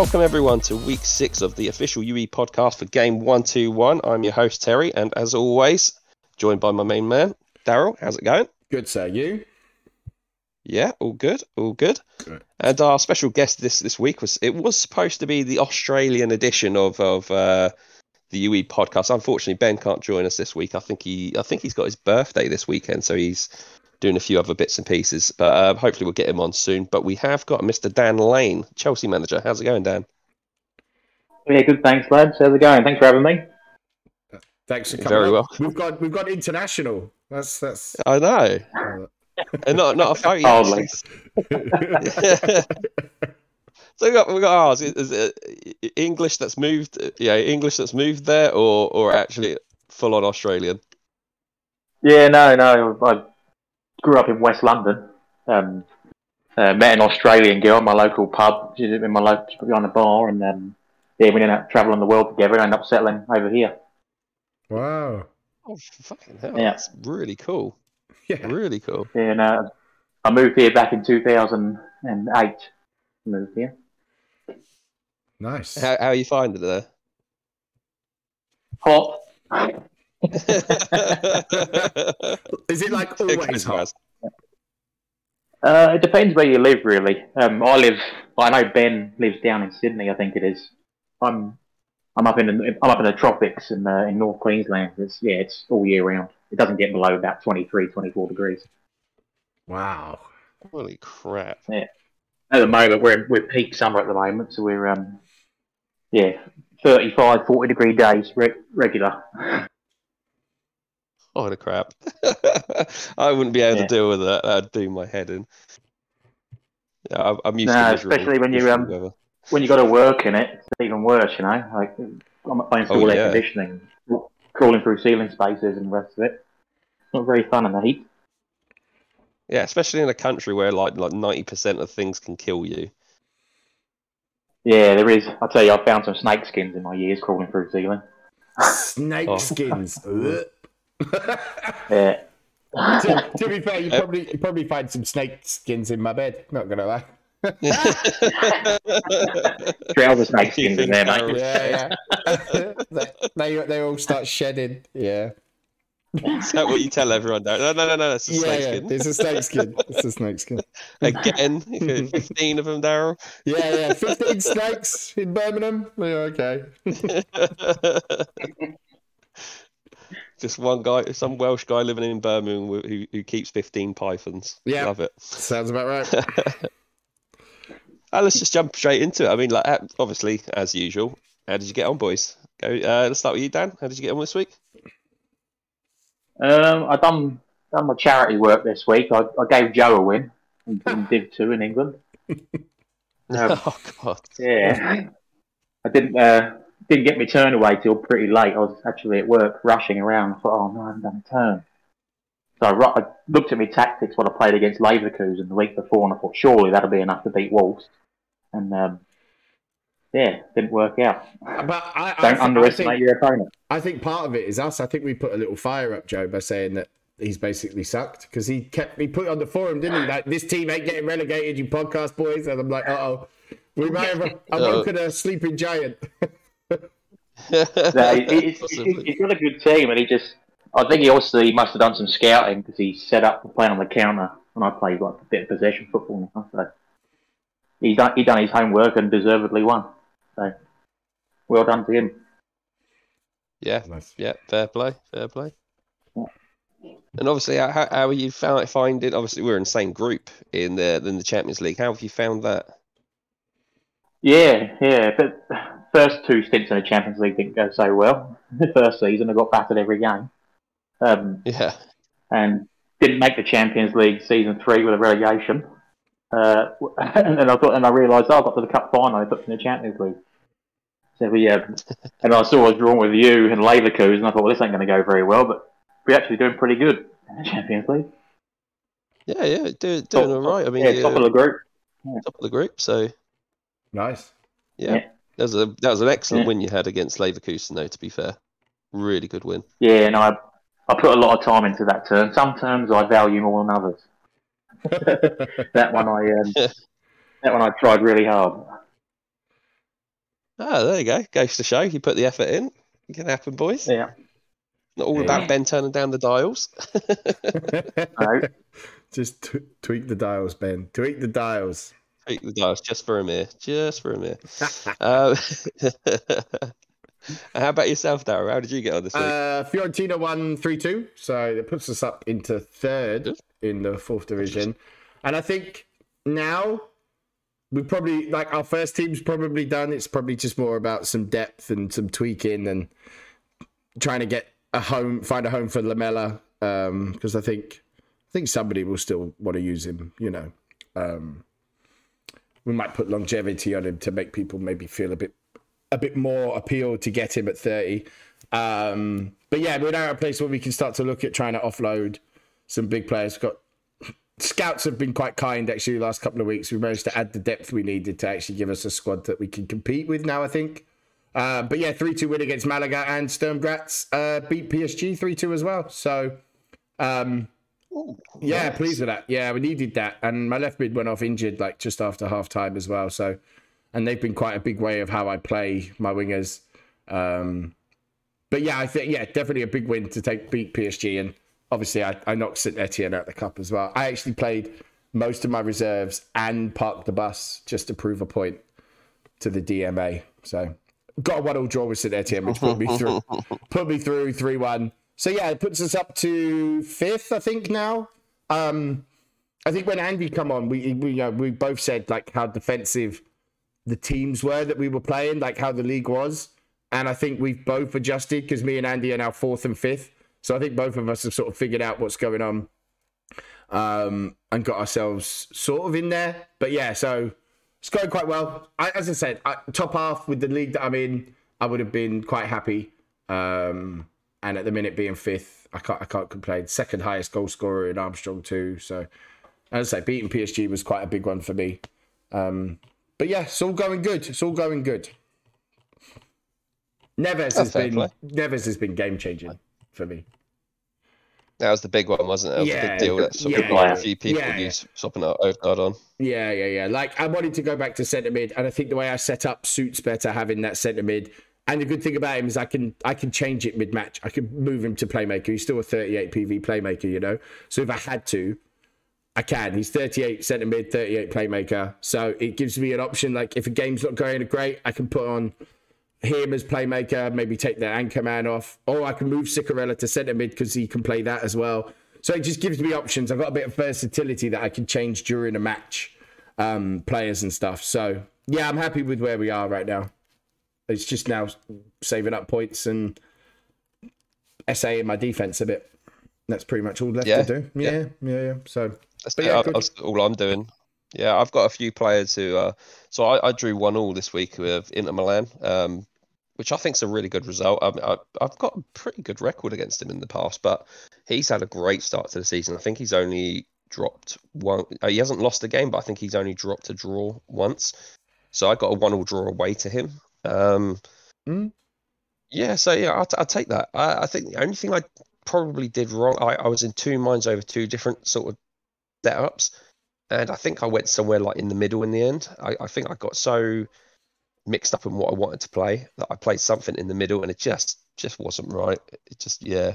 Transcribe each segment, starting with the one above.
welcome everyone to week six of the official UE podcast for game 121. I'm your host, Terry, and as always, joined by my main man, Daryl. How's it going? Good, sir. You? Yeah, all good, all good. Good. And our special guest this this week was it was supposed to be the Australian edition of of uh, the UE podcast. Unfortunately, Ben can't join us this week. I think he I think he's got his birthday this weekend, so he's doing a few other bits and pieces. But uh, hopefully, we'll get him on soon. But we have got Mr. Dan Lane, Chelsea manager. How's it going, Dan? Yeah, good. Thanks, lads. How's it going? Thanks for having me. Thanks for coming. very on. welcome. We've got we've got international. That's that's. I know, and not not a photo. Hardly. So we got we got ours. Is, is it English that's moved? Yeah, English that's moved there, or or actually full on Australian. Yeah, no, no. I grew up in West London. Um, uh, met an Australian girl in my local pub. She's in my local behind the bar, and um, yeah, we ended up travelling the world together and ended up settling over here. wow. Oh fucking hell! Yeah. That's really cool. Yeah. Really cool. Yeah, and uh, I moved here back in 2008. Moved here. Nice. How how you finding it there? Hot. Is it like always hot? Uh, it depends where you live, really. Um, I live. I know Ben lives down in Sydney. I think it is. I'm. I'm up in the. I'm up in the tropics in uh, in North Queensland. It's yeah. It's all year round. It doesn't get below about 23, 24 degrees. Wow. Holy crap! Yeah. At the moment, we're we're peak summer at the moment, so we're um, yeah, 35, 40 degree days re- regular. Holy crap! I wouldn't be able Yeah. to deal with that. That'd do my head in. Yeah, I'm, I'm used No, to miserable- especially when you, miserable um, weather. When you got to work in it, it's even worse. You know, like I'm I install Oh, air yeah. conditioning, crawling through ceiling spaces and the rest of it. Not very fun in the heat. Yeah, especially in a country where like like ninety percent of things can kill you. Yeah, there is. I'll tell you, I found some snake skins in my years crawling through ceiling. Snake Oh. skins. Ugh. Yeah. to, to be fair, you Uh, probably you probably find some snake skins in my bed. Not gonna lie. Trouser snake skins in there, mate. Yeah, yeah. they they all start shedding. Yeah. Is that what you tell everyone? No, no, no, no, no. That's a Yeah, snake yeah. skin. It's a snake skin. It's a snake skin. Again, fifteen of them, Daryl. Yeah, yeah. Fifteen snakes in Birmingham. Yeah, okay. Just one guy, some Welsh guy living in Birmingham who who, who keeps fifteen pythons. Yeah. love it. Sounds about right. Uh, let's just jump straight into it. I mean, like uh, obviously as usual. How did you get on, boys? Go. Uh, let's start with you, Dan. How did you get on this week? Um, I done done my charity work this week. I, I gave Joe a win in, in Div Two in England. Um, oh God. yeah, I didn't uh, didn't get my turn away till pretty late. I was actually at work rushing around. I thought, oh no, I haven't done a turn. So I, I looked at my tactics when I played against Leverkusen the week before, and I thought surely that'll be enough to beat Wolves. And um, yeah, didn't work out. But I, I, Don't thi- underestimate I think, your opponent. I think part of it is us. I think we put a little fire up Joe by saying that he's basically sucked because he kept he put it on the forum, didn't he? Like this team ain't getting relegated, you podcast boys. And I'm like, uh oh, we might have a, awoken a sleeping giant. No, he, he- he's, Possibly. he's got a good team, and he just. I think he also he must have done some scouting because he set up for playing on the counter. And I play like a bit of possession football now, so he's done he done his homework and deservedly won. So well done to him. Yeah, Nice. yeah. Fair play. Fair play. Yeah. And obviously, how, how how you found find? Obviously, we're in the same group in the in the Champions League. How have you found that? Yeah, yeah. But first two stints in the Champions League didn't go so well. The first season, I got battered every game, um, Yeah. and didn't make the Champions League season three with a relegation. Uh, and then I thought, and I realised oh, I got to the cup final, I put in the Champions League. So we, um, and I saw I was drawn with you and Leverkusen, and I thought, well, this ain't going to go very well, but we're actually doing pretty good in the Champions League. Yeah, yeah, do, doing Top- all right. I mean, yeah, top uh, of the group. top of the group. So Nice. yeah, Yeah. That was a that was an excellent Yeah. win you had against Leverkusen, though. To be fair, really good win. Yeah, and I, I put a lot of time into that turn. Some turns I value more than others. that one I, um, that one I tried really hard. Oh, there you go. Goes to show you put the effort in. It can happen, boys. Yeah. Not all Yeah. about Ben turning down the dials. No. Just t- tweak the dials, Ben. Tweak the dials. Tweak the dials just for a minute, Just for a minute. um, how about yourself, Darryl? How did you get on this week? Uh, Fiorentina won 3 2. So it puts us up into third Good. in the fourth division. And I think now we probably, like, our first team's probably done. It's probably just more about some depth and some tweaking and trying to get a home, find a home for Lamela. Um because I think, I think somebody will still want to use him, you know. Um, we might put longevity on him to make people maybe feel a bit a bit more appeal to get him at 30. Um, but yeah, we're now at a place where we can start to look at trying to offload some big players. We've got scouts have been quite kind actually the last couple of weeks. We managed to add the depth we needed to actually give us a squad that we can compete with now, I think. Uh, but yeah, 3 2 win against Malaga and Sturm Graz uh, beat PSG 3 2 as well. So um, Ooh, yeah, nice. pleased with that. Yeah, we needed that. And my left mid went off injured like just after half time as well. So, and they've been quite a big way of how I play my wingers. Um, but yeah, I think yeah, definitely a big win to take beat PSG, and obviously I, I knocked St Etienne out the cup as well. I actually played most of my reserves and parked the bus just to prove a point to the DMA. So got a one all draw with St Etienne, which put me through put me through three one. So yeah, it puts us up to fifth, I think now. Um, I think when Andy come on, we we, you know, we both said like how defensive the teams were that we were playing, like how the league was, and I think we've both adjusted because me and Andy are now fourth and fifth. So I think both of us have sort of figured out what's going on, um, and got ourselves sort of in there. But yeah, so it's going quite well. I, as I said, I, top half with the league that I'm in, I would have been quite happy. Um, and at the minute being fifth, I can't I can't complain. Second highest goal scorer in Armstrong too. So as I say, beating PSG was quite a big one for me. Um, but yeah, it's all going good. It's all going good. Neves has been play. Neves has been game changing for me. That was the big one, wasn't it? That was Yeah, a big deal. That sort yeah, yeah. a few people Yeah, use swapping out Odegaard on. Yeah, yeah, yeah. Like I wanted to go back to centre mid, and I think the way I set up suits better having that centre mid. And the good thing about him is I can I can change it mid match. I can move him to playmaker. He's still a 38 PV playmaker, you know. So if I had to, I can. He's 38 centre mid, 38 playmaker. So it gives me an option. Like if a game's not going great, I can put on him as playmaker, maybe take the anchor man off, or I can move Cicarella to centre mid because he can play that as well. So it just gives me options. I've got a bit of versatility that I can change during a match, um, players and stuff. So yeah, I'm happy with where we are right now. It's just now saving up points and essaying my defense a bit. That's pretty much all left Yeah, to do. Yeah, yeah, yeah. So That's, yeah, yeah, I- that's all I'm doing. Yeah, I've got a few players who. Uh, so I, I drew one all this week with Inter Milan, um, which I think is a really good result. I, I, I've got a pretty good record against him in the past, but he's had a great start to the season. I think he's only dropped one. Uh, he hasn't lost a game, but I think he's only dropped a draw once. So I got a one all draw away to him. Um, Mm. Yeah, so yeah, I'll, t- I'll take that. I, I think the only thing I probably did wrong, I, I was in two minds over two different sort of setups, and I think I went somewhere like in the middle in the end. I, I think I got so mixed up in what I wanted to play that I played something in the middle, and it just just wasn't right. It just yeah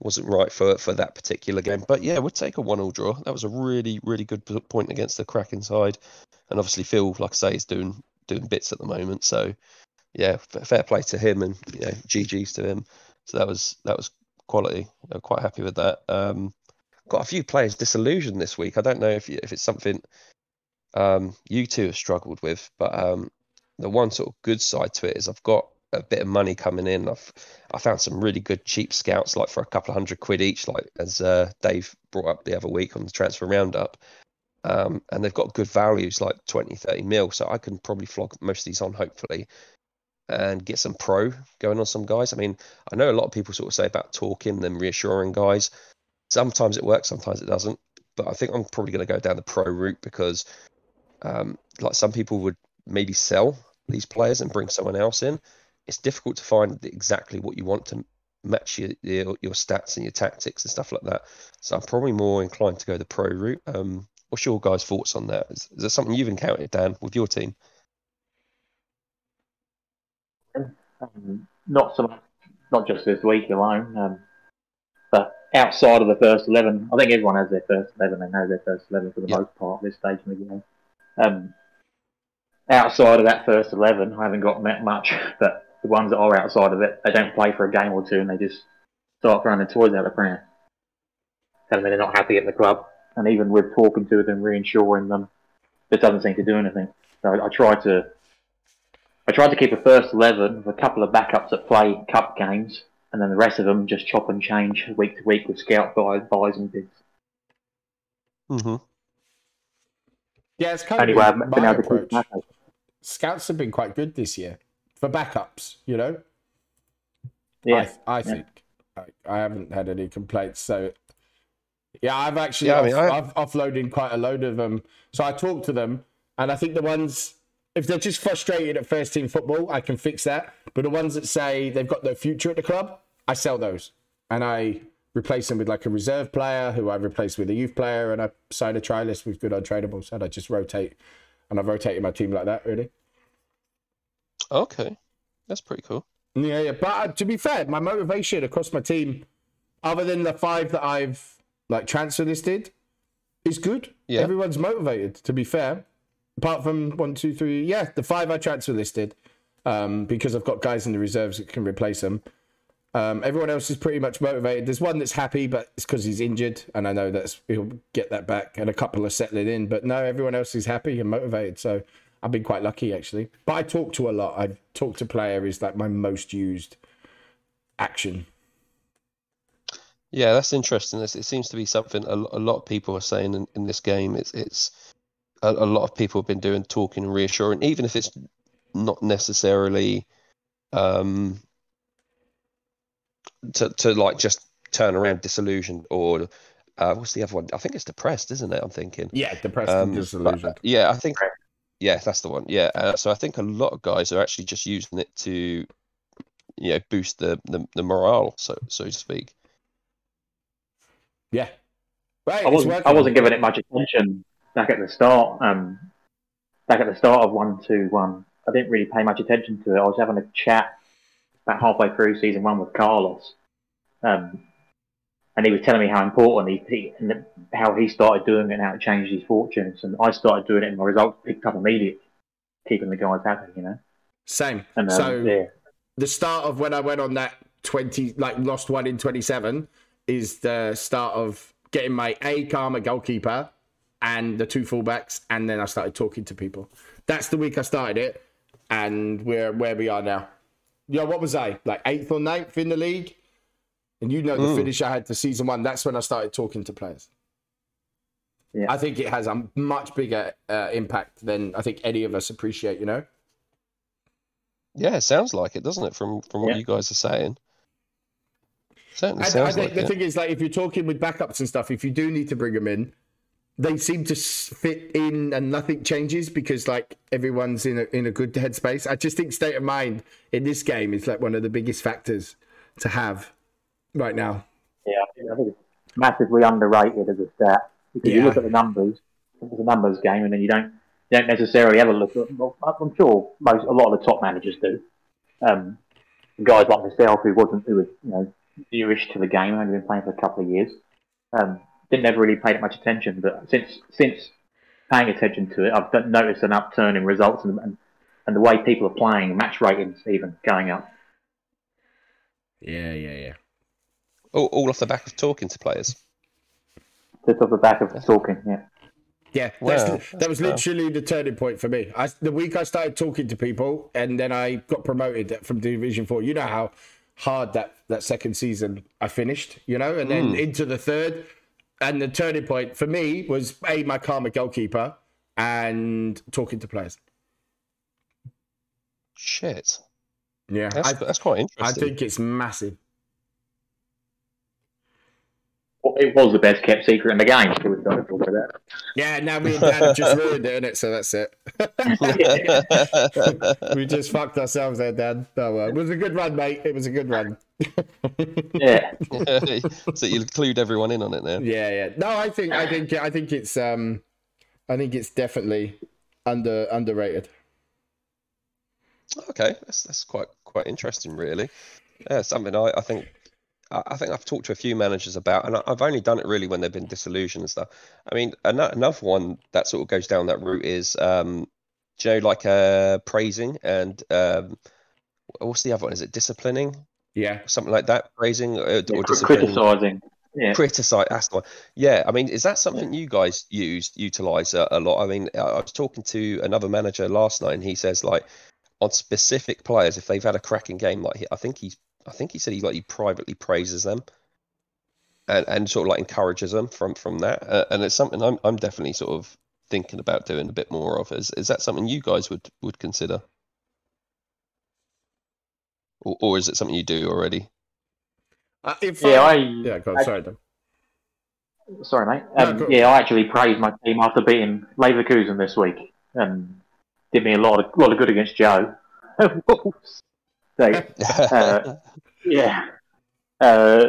wasn't right for for that particular game. But yeah, we'd take a one all draw. That was a really really good point against the Kraken side, and obviously Phil, like I say, is doing doing bits at the moment. So yeah, fair play to him, and you know, GGs to him. So that was that was quality. I'm quite happy with that. Um, got a few players disillusioned this week. I don't know if you, if it's something um, you two have struggled with, but um, the one sort of good side to it is I've got a bit of money coming in. I've I found some really good cheap scouts, like for a couple of hundred quid each, like as uh, Dave brought up the other week on the transfer roundup. Um, and they've got good values, like 20, 30 mil. So I can probably flog most of these on, hopefully, and get some pro going on some guys. I mean, I know a lot of people sort of say about talking, them reassuring guys. Sometimes it works, sometimes it doesn't. But I think I'm probably going to go down the pro route because, um, like some people would maybe sell these players and bring someone else in. It's difficult to find exactly what you want to match your, your your stats and your tactics and stuff like that. So I'm probably more inclined to go the pro route. Um, what's your guys' thoughts on that? Is, is that something you've encountered, Dan, with your team? Um, not so much, not just this week alone, um, but outside of the first eleven, I think everyone has their first eleven. They know their first eleven for the Yeah. most part at this stage in the game. Um, outside of that first eleven, I haven't got met much, but the ones that are outside of it, they don't play for a game or two, and they just start throwing the toys out the pram. Telling me they're not happy at the club, and even with talking to them, reassuring them, it doesn't seem to do anything. So I try to I tried to keep a first eleven with a couple of backups that play cup games, and then the rest of them just chop and change week to week with scout buys, buys and bids. hmm Yeah, it's kind Anyway, of I've been been my able to keep approach. Scouts have been quite good this year for backups. You know, Yeah, I, I think I, I haven't had any complaints. So yeah, I've actually Yeah, I mean, off, I- I've offloaded quite a load of them. So I talk to them, and I think the ones if they're just frustrated at first team football, I can fix that. But the ones that say they've got no future at the club, I sell those and I replace them with like a reserve player who I replace with a youth player, and I sign a try list with good untradables, and I just rotate. And I've rotated my team like that, really. Okay, that's pretty cool. Yeah, yeah. But uh, to be fair, my motivation across my team, other than the five that I've like transfer listed, is good. Yeah. Everyone's motivated. To be fair, apart from one, two, three. Yeah, the five I transfer listed, um, because I've got guys in the reserves that can replace them. Um, everyone else is pretty much motivated. There's one that's happy, but it's because he's injured, and I know that's he'll get that back. And a couple are settling in, but no, everyone else is happy and motivated. So I've been quite lucky actually. But I talk to a lot. I talk to player is like my most used action. Yeah, that's interesting. It seems to be something a, a lot of people are saying in, in this game. It's it's a, a lot of people have been doing talking and reassuring, even if it's not necessarily um to to like just turn around disillusioned or uh what's the other one? I think it's depressed, isn't it? I'm thinking. Yeah, depressed Um, and but, disillusioned. uh, yeah, I think yeah, that's the one. Yeah, uh, so I think a lot of guys are actually just using it to you know boost the the, the morale, so so to speak. Yeah. Right. I wasn't, I wasn't giving it much attention back at the start. Um, back at the start of one two one, I didn't really pay much attention to it. I was having a chat about halfway through season one with Carlos, um, and he was telling me how important he, he and how he started doing it and how it changed his fortunes. And I started doing it, and my results picked up immediately, keeping the guys happy. You know. Same. And um, so yeah, the start of when I went on that 20, like lost one in 27, is the start of getting my A karma goalkeeper and the two fullbacks. And then I started talking to people. That's the week I started it. And we're where we are now. Yeah, what was I? Like eighth or ninth in the league? And you know the Mm. finish I had for season one. That's when I started talking to players. Yeah. I think it has a much bigger uh, impact than I think any of us appreciate, you know? Yeah, it sounds like it, doesn't it? From from what Yeah. you guys are saying. Certainly I, I sounds think like the it. thing is, like, if you're talking with backups and stuff, if you do need to bring them in, they seem to fit in and nothing changes because, like, everyone's in a, in a good headspace. I just think state of mind in this game is like one of the biggest factors to have right now. yeah, I think, it's massively underrated as a stat because you look at the numbers. It's a numbers game, and then you don't you don't necessarily ever look at. Well, I'm sure most a lot of the top managers do. Um, guys like myself, who wasn't who was you know newish to the game, I've only been playing for a couple of years, um, didn't ever really pay that much attention. But since since paying attention to it, I've noticed an upturn in results and, and and the way people are playing, match ratings even going up. Yeah, yeah, yeah. all, all off the back of talking to players. Just off the back of talking, yeah. Yeah, Wow, that's, that was that's literally the turning point for me. I, the week I started talking to people, and then I got promoted from Division Four. You know how hard that that second season I finished, you know, and then hmm. into the third. And the turning point for me was a my karma goalkeeper and talking to players. Shit, Yeah, that's I, that's quite interesting. I think it's massive. Well, It was the best kept secret in the game. So we started talking about that. Yeah, now me and Dan have just ruined it, innit? So that's it. we just fucked ourselves there, Dan. Oh well, it was a good run, mate. It was a good run. Yeah, so you include everyone in on it now. Yeah, yeah. No, I think I think I think it's um I think it's definitely under underrated. Okay, that's that's quite quite interesting, really. Yeah, something I, I think I I think I've talked to a few managers about, and I- I've only done it really when they've been disillusioned and stuff. I mean, another one that sort of goes down that route is, um, do you know, like uh, praising and um, what's the other one? Is it disciplining? Yeah. Something like that, praising or, Yeah, or cr- disciplining? criticising. Yeah. Criticize. That's the one. Yeah, I mean, is that something you guys use utilize a, a lot? I mean, I I was talking to another manager last night, and he says like on specific players, if they've had a cracking game, like I think he's, I think he said he like he privately praises them, and and sort of like encourages them from from that, uh, and it's something I'm I'm definitely sort of thinking about doing a bit more of. Is is that something you guys would would consider, or or is it something you do already? Uh, if Yeah, I. yeah, go on, I- sorry. Dan. Sorry, mate. Um, go- yeah, I actually praised my team after beating Leverkusen this week, and did me a lot of lot of good against Joe. so, Uh, yeah, uh,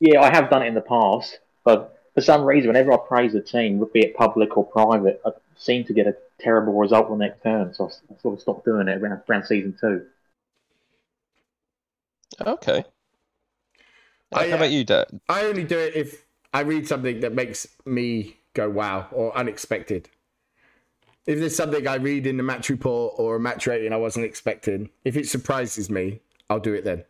yeah, I have done it in the past, but for some reason, whenever I praise a team, be it public or private, I seem to get a terrible result the next turn. So I sort of stopped doing it around, around season two. okay. I, How about you, Dad? I only do it if I read something that makes me go wow or unexpected. If there's something I read in the match report or a match rating I wasn't expecting, if it surprises me, I'll do it then.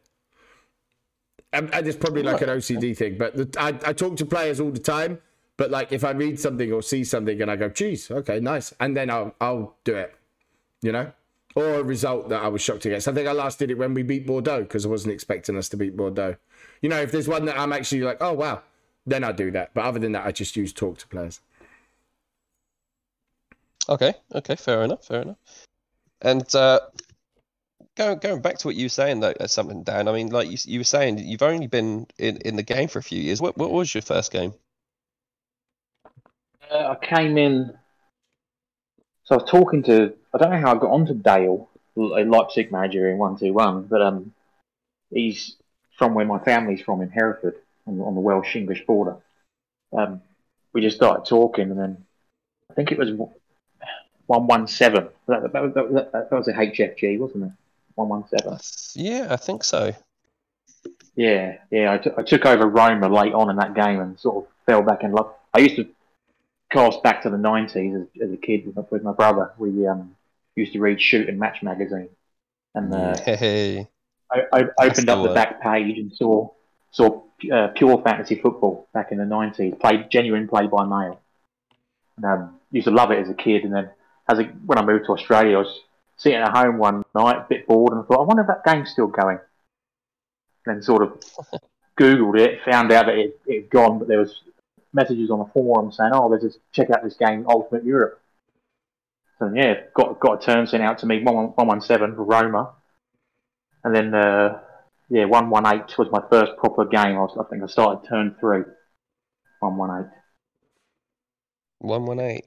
And, and it's probably like an OCD thing, but the, I, I talk to players all the time. But like if I read something or see something and I go, geez, okay, nice, and then I'll I'll do it, you know, or a result that I was shocked against. I think I last did it when we beat Bordeaux because I wasn't expecting us to beat Bordeaux. You know, if there's one that I'm actually like, oh wow, then I do that. But other than that, I just use talk to players. Okay, okay, fair enough, fair enough. And uh, going going back to what you were saying though, something Dan. I mean, like you you were saying, you've only been in, in the game for a few years. What what was your first game? Uh, I came in. So I was talking to. I don't know how I got onto Dale, a Leipzig manager in one two one, but um, he's from where my family's from in Hereford, on, on the Welsh English border. Um, we just started talking, and then I think it was one one seven. That, that, was- that, that was a HFG, wasn't it? One one seven. Yeah, I think so. Yeah, yeah. I took- I took over Roma late on in that game and sort of fell back in love. I used to cast back to the nineties as, as a kid with my, with my brother. We um, used to read Shoot and Match magazine, and uh, Hey, I, I opened up the one. back page and saw saw uh, pure fantasy football back in the nineties, played genuine play by mail. And, um, used to love it as a kid, and then as a, when I moved to Australia, I was sitting at home one night, a bit bored, and I thought, I wonder if that game's still going. And then sort of googled it, found out that it it had gone, but there was messages on the forum saying, "Oh, there's this check out this game, Ultimate Europe." So yeah, got got a term sent out to me, one one one seven for Roma, and then uh, yeah, one one eight was my first proper game. I, was, I think I started turn three, one one eight. one one eight.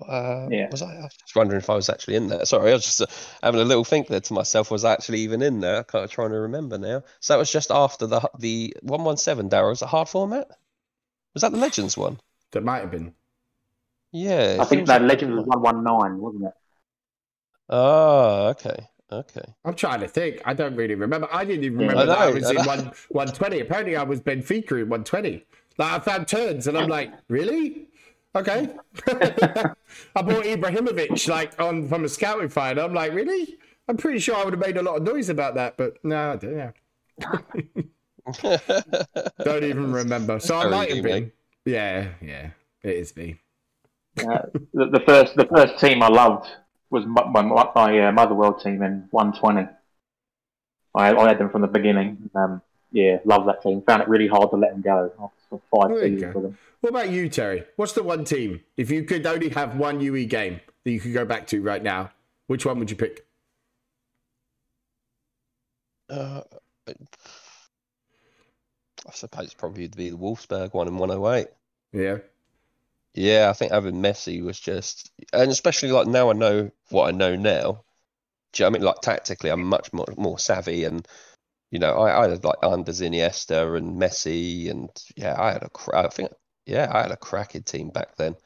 Uh, Yeah. was I? I was just wondering if I was actually in there. Sorry, I was just uh, having a little think there to myself. Was I actually even in there? I'm kind of trying to remember now. So that was just after the the one one seven. Darryl, was it hard format? Was that the Legends one? That might have been. Yeah. I think that like- Legends was one one nine, wasn't it? Oh, okay, okay. I'm trying to think. I don't really remember. I didn't even remember I that I was I in one one twenty. Apparently, I was Benfica in one twenty. Like I found turns, and I'm like, really? Okay. I bought Ibrahimovic like on from a scouting find. I'm like, really? I'm pretty sure I would have made a lot of noise about that, but no, I don't, yeah. don't even remember. So I might have been. Yeah, yeah, it is me. Uh, the, the first the first team I loved was my, my, my uh, Motherwell team in 120. I, I had them from the beginning. Um, yeah, love that team. Found it really hard to let them go after five There you seasons go. with them. What about you, Terry? What's the one team? If you could only have one UE game that you could go back to right now, which one would you pick? Uh, I suppose probably it'd be the Wolfsburg one in 108. Yeah. Yeah, I think having Messi was just, and especially like now I know what I know now. Do you know what I mean? Like tactically, I'm much more more savvy, and you know, I, I had like Andrés Iniesta and Messi, and yeah, I had a, cra- I think, yeah, I had a cracking team back then.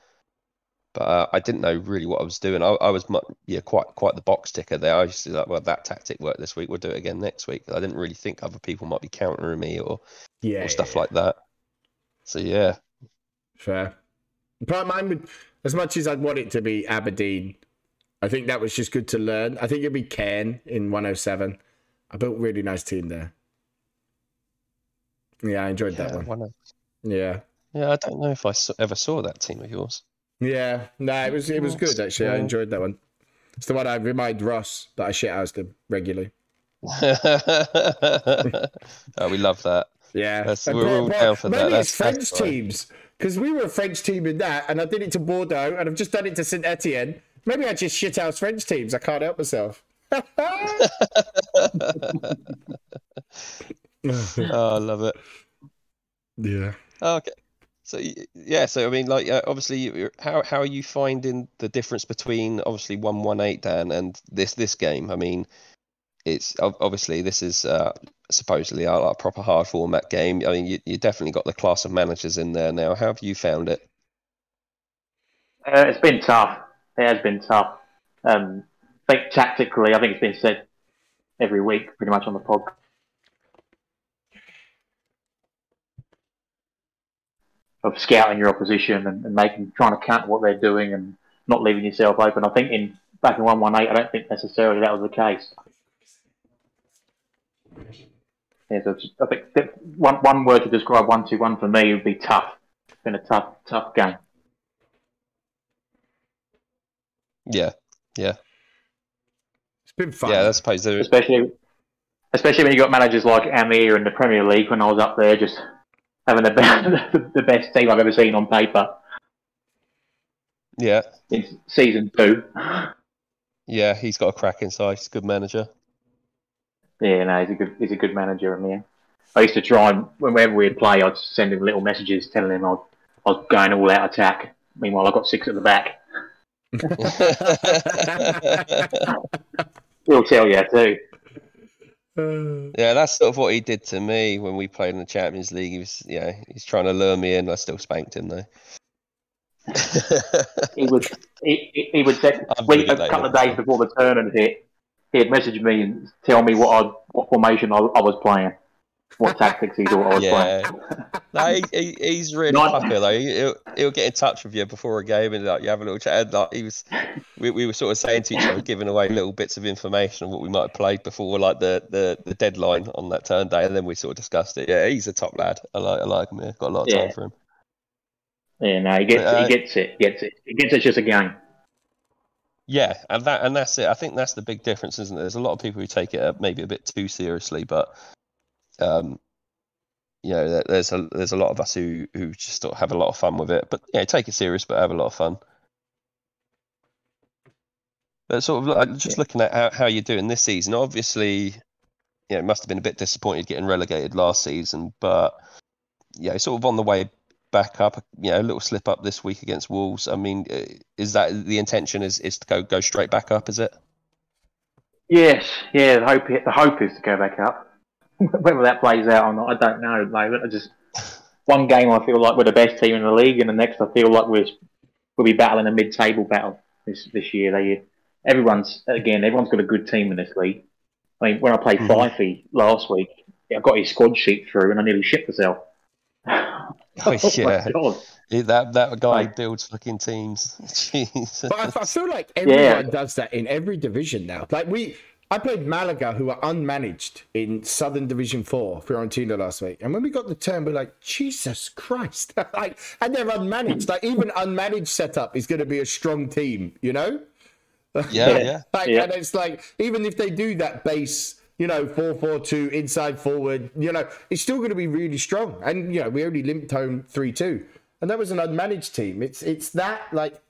but uh, I didn't know really what I was doing. I, I was mu yeah quite quite the box ticker there. I used to like, well, that tactic worked this week. We'll do it again next week. I didn't really think other people might be countering me or Yeah, or stuff yeah, like that. So yeah, Fair. But mine would, as much as I'd want it to be Aberdeen, I think that was just good to learn. I think it'd be Caen in 107. I built a really nice team there. Yeah, I enjoyed that yeah, one. why? Yeah. yeah. I don't know if I ever saw that team of yours. Yeah. No, it was it was good actually. I enjoyed that one. It's the one I remind Ross that I shit housed him regularly. oh, we love that. Yeah. That's- we're all down for that. Maybe it's That's- French that's teams. Because we were a French team in that, and I did it to Bordeaux, and I've just done it to St Etienne. Maybe I just shit house French teams. I can't help myself. Oh, I love it. yeah. Okay. So yeah, so I mean, like, uh, obviously, you- you're- how how are you finding the difference between obviously one one eight Dan and this this game? I mean, it's obviously this is uh, supposedly a, a proper hard format game. I mean, you you definitely got the class of managers in there now. How have you found it? Uh, it's been tough. It has been tough. Um, I think tactically, I think it's been said every week, pretty much on the pod. Of scouting your opposition and, and making, trying to counter what they're doing and not leaving yourself open. I think in back in one one eight, I don't think necessarily that was the case. Yeah, so I think one one word to describe one two one for me would be tough. It's been a tough tough game. Yeah, yeah, been fun. yeah. I suppose there. especially especially when you got managers like Amir in the Premier League when I was up there, just having the best, the best team I've ever seen on paper Yeah, in season two. yeah. He's got a crack inside. He's a good manager. Yeah, no, he's a good he's a good manager, Amir. I used to try and whenever we'd play, I'd send him little messages telling him I was, I was going all out attack. Meanwhile, I got six at the back. He'll tell you too. Yeah, that's sort of what he did to me when we played in the Champions League. He was, yeah, he's trying to lure me in. I still spanked him though. He would he, he- would say I'm week, good a couple of days before the tournament hit, he'd message me and tell me what I, what formation I, I was playing, what tactics he thought I was playing. yeah, no, he, he, he's really Not- popular though. He, he'll, he'll get in touch with you before a game and like you have a little chat. And, like he was, we, we were sort of saying to each other, giving away little bits of information on what we might have played before like the, the, the deadline on that turn day, and then we sort of discussed it. Yeah, he's a top lad. I like I like him. Yeah, got a lot of Yeah. time for him. Yeah, no, he gets Uh, he gets it, gets it, he gets it's just a game. Yeah, and that and that's it. I think that's the big difference, isn't it? There's a lot of people who take it maybe a bit too seriously, but um, you know, there's a there's a lot of us who who just sort of have a lot of fun with it. But yeah, take it serious, but have a lot of fun. But sort of like, just looking at how, how you're doing this season, obviously, yeah, it must have been a bit disappointed getting relegated last season, but yeah, sort of on the way back up. You know, a little slip up this week against Wolves. I mean, uh, is that the intention? Is is to go go straight back up? Is it? Yes, yeah. The hope the hope is to go back up. Whether that plays out or not, I don't know. Like, I just one game, I feel like we're the best team in the league, and the next, I feel like we're we'll be battling a mid-table battle this this year. They everyone's again, everyone's got a good team in this league. I mean, when I played Mhm. Fifey last week, I got his squad sheet through, and I nearly shit myself. Oh, my yeah. God. Yeah, That that guy Like- builds fucking teams. Jeez. but I, I feel like everyone Yeah. does that in every division now. Like we, I played Malaga, who are unmanaged in Southern Division Four, Fiorentina last week, and when we got the turn, we're like, Jesus Christ! like, and they're unmanaged. Like even unmanaged setup is going to be a strong team, you know? yeah, yeah. Like, Yeah. And it's like, even if they do that base, you know, 4 4 2, inside forward, you know, it's still going to be really strong. And, you know, we only limped home 3 2. And that was an unmanaged team. It's it's that, like,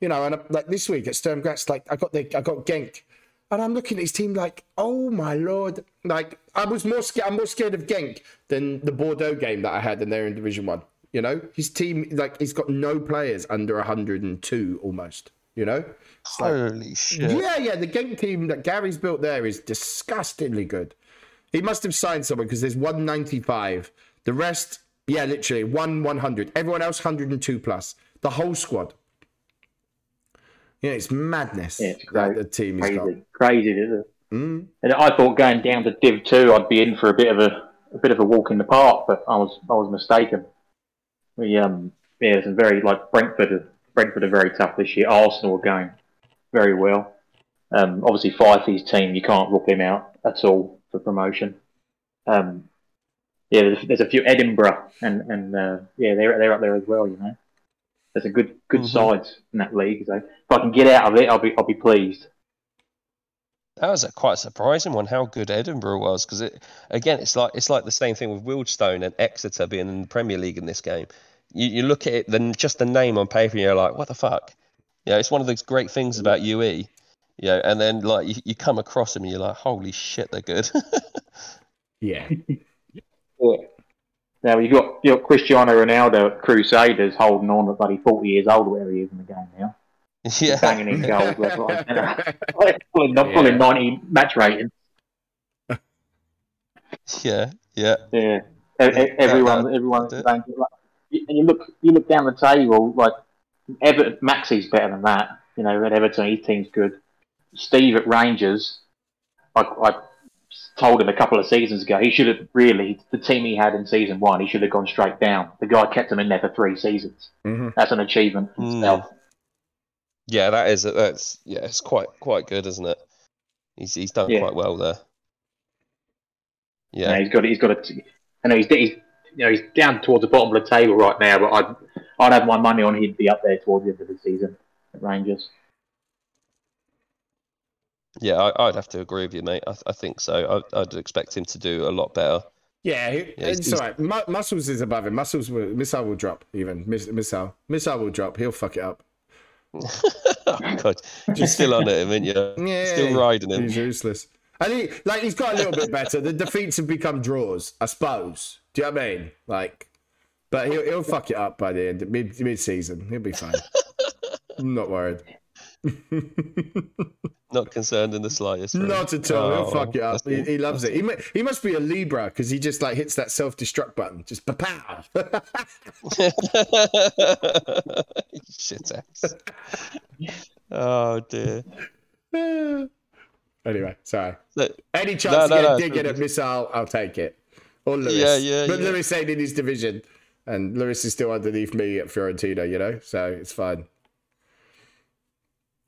you know, and uh, like this week at Sturm Graz, like, I got the, I got Genk. And I'm looking at his team like, oh my lord! Like I was more scared. I'm more scared of Genk than the Bordeaux game that I had, and they're in Division One. You know, his team like he's got no players under 102 almost. You know, It's like- Holy shit. yeah, yeah. The Genk team that Gary's built there is disgustingly good. He must have signed someone because there's 195. The rest, yeah, literally one 100. Everyone else 102 plus. The whole squad. Know, it's madness. Yeah, it's great. the team has got. Crazy, crazy. Isn't it? Mm. And I thought going down to Div Two, I'd be in for a bit of a, a bit of a walk in the park, but I was I was mistaken. We um yeah, some very like Brentford. are- Brentford are very tough this year. Arsenal are going very well. Um, obviously, Fifey's team, you can't rule him out at all for promotion. Um, yeah, there's, there's a few Edinburgh, and and uh, yeah, they're they're up there as well. You know, there's a good good Mhm. sides in that league. So if I can get out of it, I'll be I'll be pleased. That was a quite surprising one. How good Edinburgh was, because it again, it's like it's like the same thing with Wealdstone and Exeter being in the Premier League in this game. You you look at it, then just the name on paper, and you're like, what the fuck? You know, it's one of those great things about UE. You know, and then like you, you come across them and you're like, holy shit, they're good. Yeah. Yeah. Now you got you got Cristiano Ronaldo at Crusaders holding on at bloody forty years old, where he is in the game now, yeah, banging in goals left, right, and centre. pulling, not pulling ninety match rating. yeah, yeah. Yeah, E- e- everyone, everyone's that's it. saying, like, and you look you look down the table like Everton, Maxi's better than that. You know, at Everton, his team's good. Steve at Rangers, I, I told him a couple of seasons ago he should have really the team he had in season one. He should have gone straight down. The guy kept him in there for three seasons. Mhm. That's an achievement Mm. itself. Yeah, that is that's yeah, it's quite quite good, isn't it? He's he's done Yeah. quite well there. Yeah. Yeah, he's got he's got a. I know he's, he's you know he's down towards the bottom of the table right now, but I'd I'd have my money on he'd be up there towards the end of the season at Rangers. Yeah, I, I'd have to agree with you, mate. I, I think so. I, I'd expect him to do a lot better. Yeah, he- Yeah, it's all right. Mu- Muscles is above him. Muscles will, missile will drop even. Miss, missile, missile will drop. He'll fuck it up. Oh, God, you're still on it, aren't you? Yeah, Still riding him. He's useless. And he, like, he's got a little bit better. The defeats have become draws, I suppose. Do you know what I mean? Like, but he'll he'll fuck it up by the end, mid mid season. He'll be fine. I'm not worried. Not concerned in the slightest. really. Not at all. He'll Oh, fuck it oh, up. He, he loves it. He, he must be a Libra because he just like hits that self destruct button. Just pow. Shit ass. Oh dear. anyway, sorry. Look, Any chance No, to no, get no, a dig all at missile, I'll take it. Or Lewis. Yeah, yeah, But yeah. Lewis ain't in his division. And Lewis is still underneath me at Fiorentina, you know? So it's fine.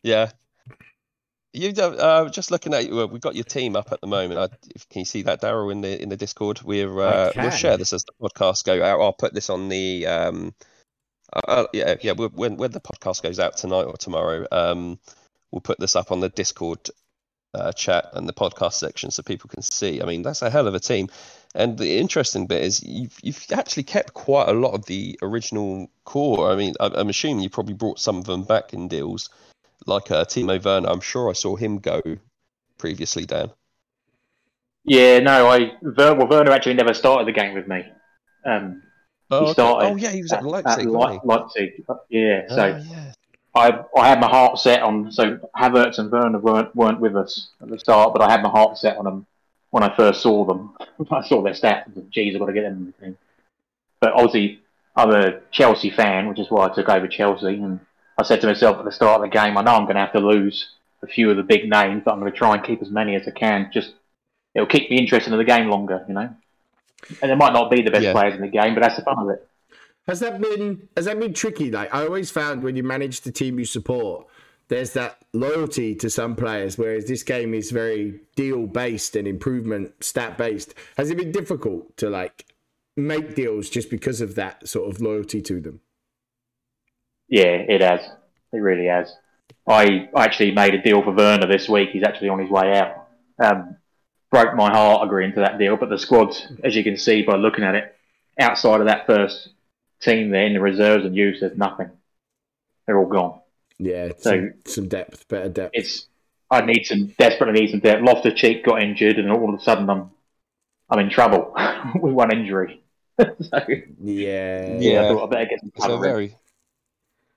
Yeah. You uh, just looking at well, we've got your team up at the moment. I, if, can you see that, Daryl, in the in the Discord? We're uh, we'll share this as the podcast go out. I'll put this on the um, uh, uh, yeah yeah when when the podcast goes out tonight or tomorrow, um, we'll put this up on the Discord uh, chat and the podcast section so people can see. I mean, that's a hell of a team. And the interesting bit is you've you've actually kept quite a lot of the original core. I mean, I, I'm assuming you probably brought some of them back in deals, like uh, Timo Werner. I'm sure I saw him go previously, Dan. Yeah, no, I Ver, well Werner actually never started the game with me. Um, Oh, okay. started oh yeah, he was at at, Leipzig, at Le- he? Leipzig. Yeah, so Oh, yeah. I I had my heart set on so Havertz and Werner weren't weren't with us at the start, but I had my heart set on them when I first saw them. I saw their stats and geez, I've got to get them in the team. But obviously I'm a Chelsea fan, which is why I took over Chelsea and I said to myself at the start of the game, I know I'm gonna have to lose a few of the big names, but I'm gonna try and keep as many as I can. Just it'll keep me interested in the game longer, you know. And they might not be the best Yeah. players in the game, but that's the fun of it. Has that been has that been tricky? Like I always found when you manage the team you support, there's that loyalty to some players, whereas this game is very deal based and improvement stat based. Has it been difficult to like make deals just because of that sort of loyalty to them? Yeah, it has. It really has. I actually made a deal for Werner this week. He's actually on his way out. Um, broke my heart agreeing to that deal, but the squad, as you can see by looking at it, outside of that first team there in the reserves and youth, there's nothing. They're all gone. Yeah, So- some, some depth, better depth. It's I need some desperately need some depth. Loftus Cheek got injured, and all of a sudden I'm I'm in trouble with one injury. so yeah, yeah, I thought I better get some It's a cover very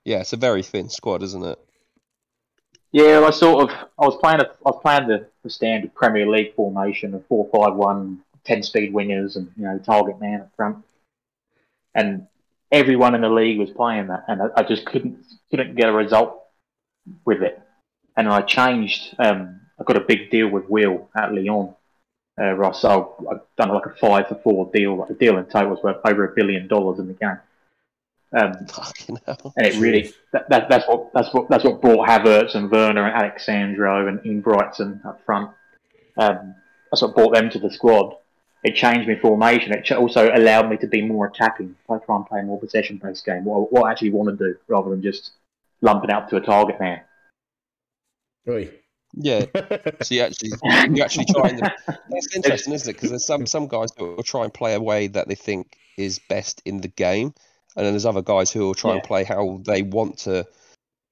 yeah, it's a very thin squad, isn't it? Yeah, I sort of I was playing a, I was playing the, the standard Premier League formation of four five one, 10 speed wingers and you know target man up front, and everyone in the league was playing that, and I, I just couldn't couldn't get a result. with it, and I changed. Um, I got a big deal with Will at Lyon. Uh, Ross, I've done like a five for four deal. Like the deal in total was worth over a billion dollars in the game. Um, Fucking hell. and it really that, that, that's what that's what that's what brought Havertz and Werner and Alexandro and Ian Brighton up front. Um, that's what brought them to the squad. It changed my formation. It also allowed me to be more attacking. I try and play more possession based game. What, I- what I actually want to do rather than just lumping out to a target man. Oi. Yeah. So you actually you actually try and that's interesting, isn't it? Because there's some some guys that will try and play a way that they think is best in the game, and then there's other guys who will try and play how they want to.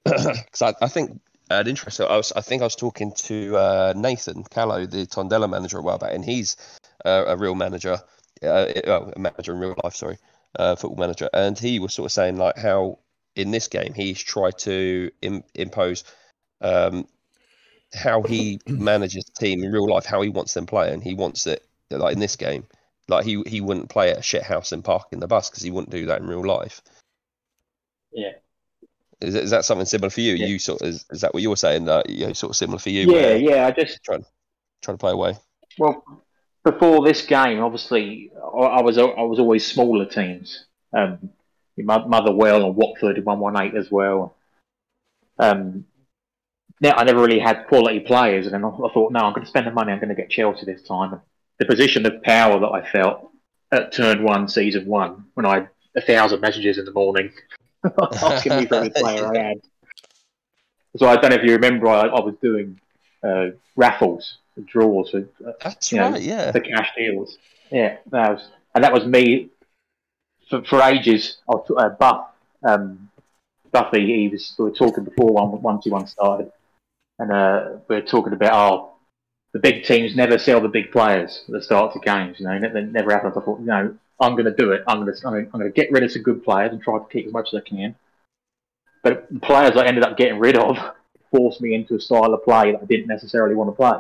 Because I, I think uh, interesting. I was I think I was talking to uh, Nathan Callow, the Tondela manager, a while back, and he's uh, a real manager, uh, well, a manager in real life, sorry, uh, football manager, and he was sort of saying like how in this game he's tried to Im- impose. Um, how he manages the team in real life, how he wants them playing. He wants it like in this game, like he he wouldn't play at a shit house and park in the bus because he wouldn't do that in real life. Yeah. Is, is that something similar for you? Yeah. You sort of, is, is that what you're saying? That you know, sort of similar for you? Yeah, yeah. I just Trying trying to play away. Well, before this game, obviously, I, I was I was always smaller teams. Um, Mo- Motherwell and Watford one one eight as well. Um, now I never really had quality players, and then I, I thought, no, I'm going to spend the money. I'm going to get Chelsea this time. The position of power that I felt at turn one, season one, when I had a thousand messages in the morning asking me for every player I had. So I don't know if you remember, I, I was doing uh, raffles, draws for uh, That's You know, right. yeah. the cash deals. Yeah, that was, and that was me for, for ages. I was, uh, Buff, um, Buffy, he was we were talking before one one two one started, and uh, we were talking about oh, the big teams never sell the big players at the start of games. You know, that never happens. I thought, you know, I'm going to do it. I'm going to I'm going to get rid of some good players and try to keep as much as I can. But the players I ended up getting rid of forced me into a style of play that I didn't necessarily want to play.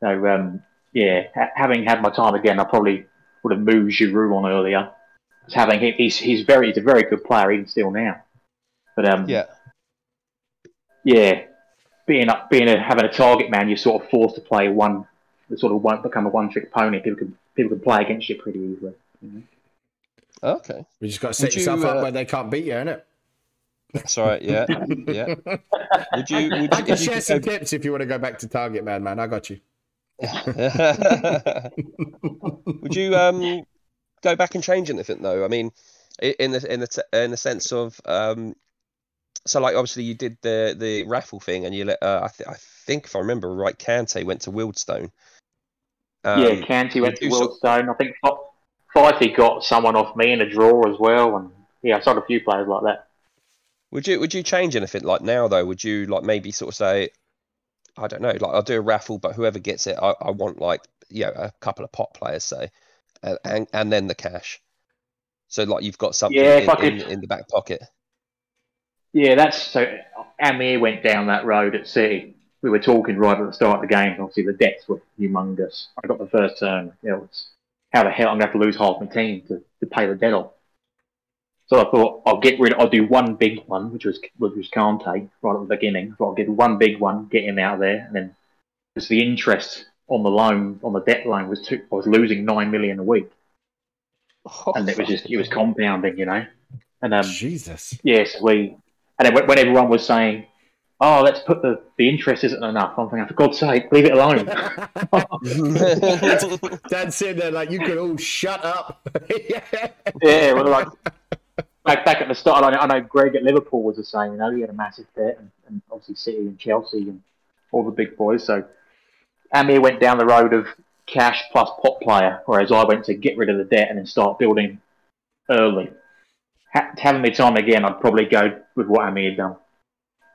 So um, yeah, ha- having had my time again, I probably would have moved Giroud on earlier. Having him, he's he's very he's a very good player even still now. But um, Yeah. yeah, being up being a, having a target man, you're sort of forced to play one. It sort of won't become a one trick pony. People can people can play against you pretty easily. You know? Okay. We just got to set Would you, yourself up uh, where they can't beat you, innit? That's all right. Yeah. Yeah. Would you? Would I can if you share some go- tips if you want to go back to Target Man, man. I got you. Would you um go back and change anything though? I mean, in the in the in the sense of um, so like obviously you did the the raffle thing and you let uh, I th- I think if I remember right, Kante went to Wealdstone. Um, yeah, Kante went to would you sort- Wealdstone. I think Fi- Fifey got someone off me in a draw as well, and yeah, I sold a few players like that. Would you would you change anything like now though? Would you like maybe sort of say, I don't know, like I'll do a raffle, but whoever gets it, I, I want like you know a couple of pot players say, and and, and then the cash. So like you've got something Yeah, in, could- in, in the back pocket. Yeah, that's so. Amir went down that road at City. We were talking right at the start of the game. Obviously, the debts were humongous. I got the first turn. You know, it's, how the hell I'm going to have to lose half my team to, to pay the debt off? So I thought I'll get rid. Of I'll do one big one, which was which was Kante right at the beginning. I thought I'll get one big one, get him out of there, and then because the interest on the loan on the debt loan was too, I was losing nine million a week, and it was just it was compounding, you know. And um, Jesus. Yes, we. And then when, when everyone was saying, "Oh, let's put the the interest isn't enough," I'm thinking, for God's sake, leave it alone. Dad said that, like, you could all shut up. yeah, well, like back back at the start, I know, I know Greg at Liverpool was the same. You know, he had a massive debt, and, and obviously City and Chelsea and all the big boys. So Amir went down the road of cash plus pot player, whereas I went to get rid of the debt and then start building early. Ha- having me time again, I'd probably go with what Amir had done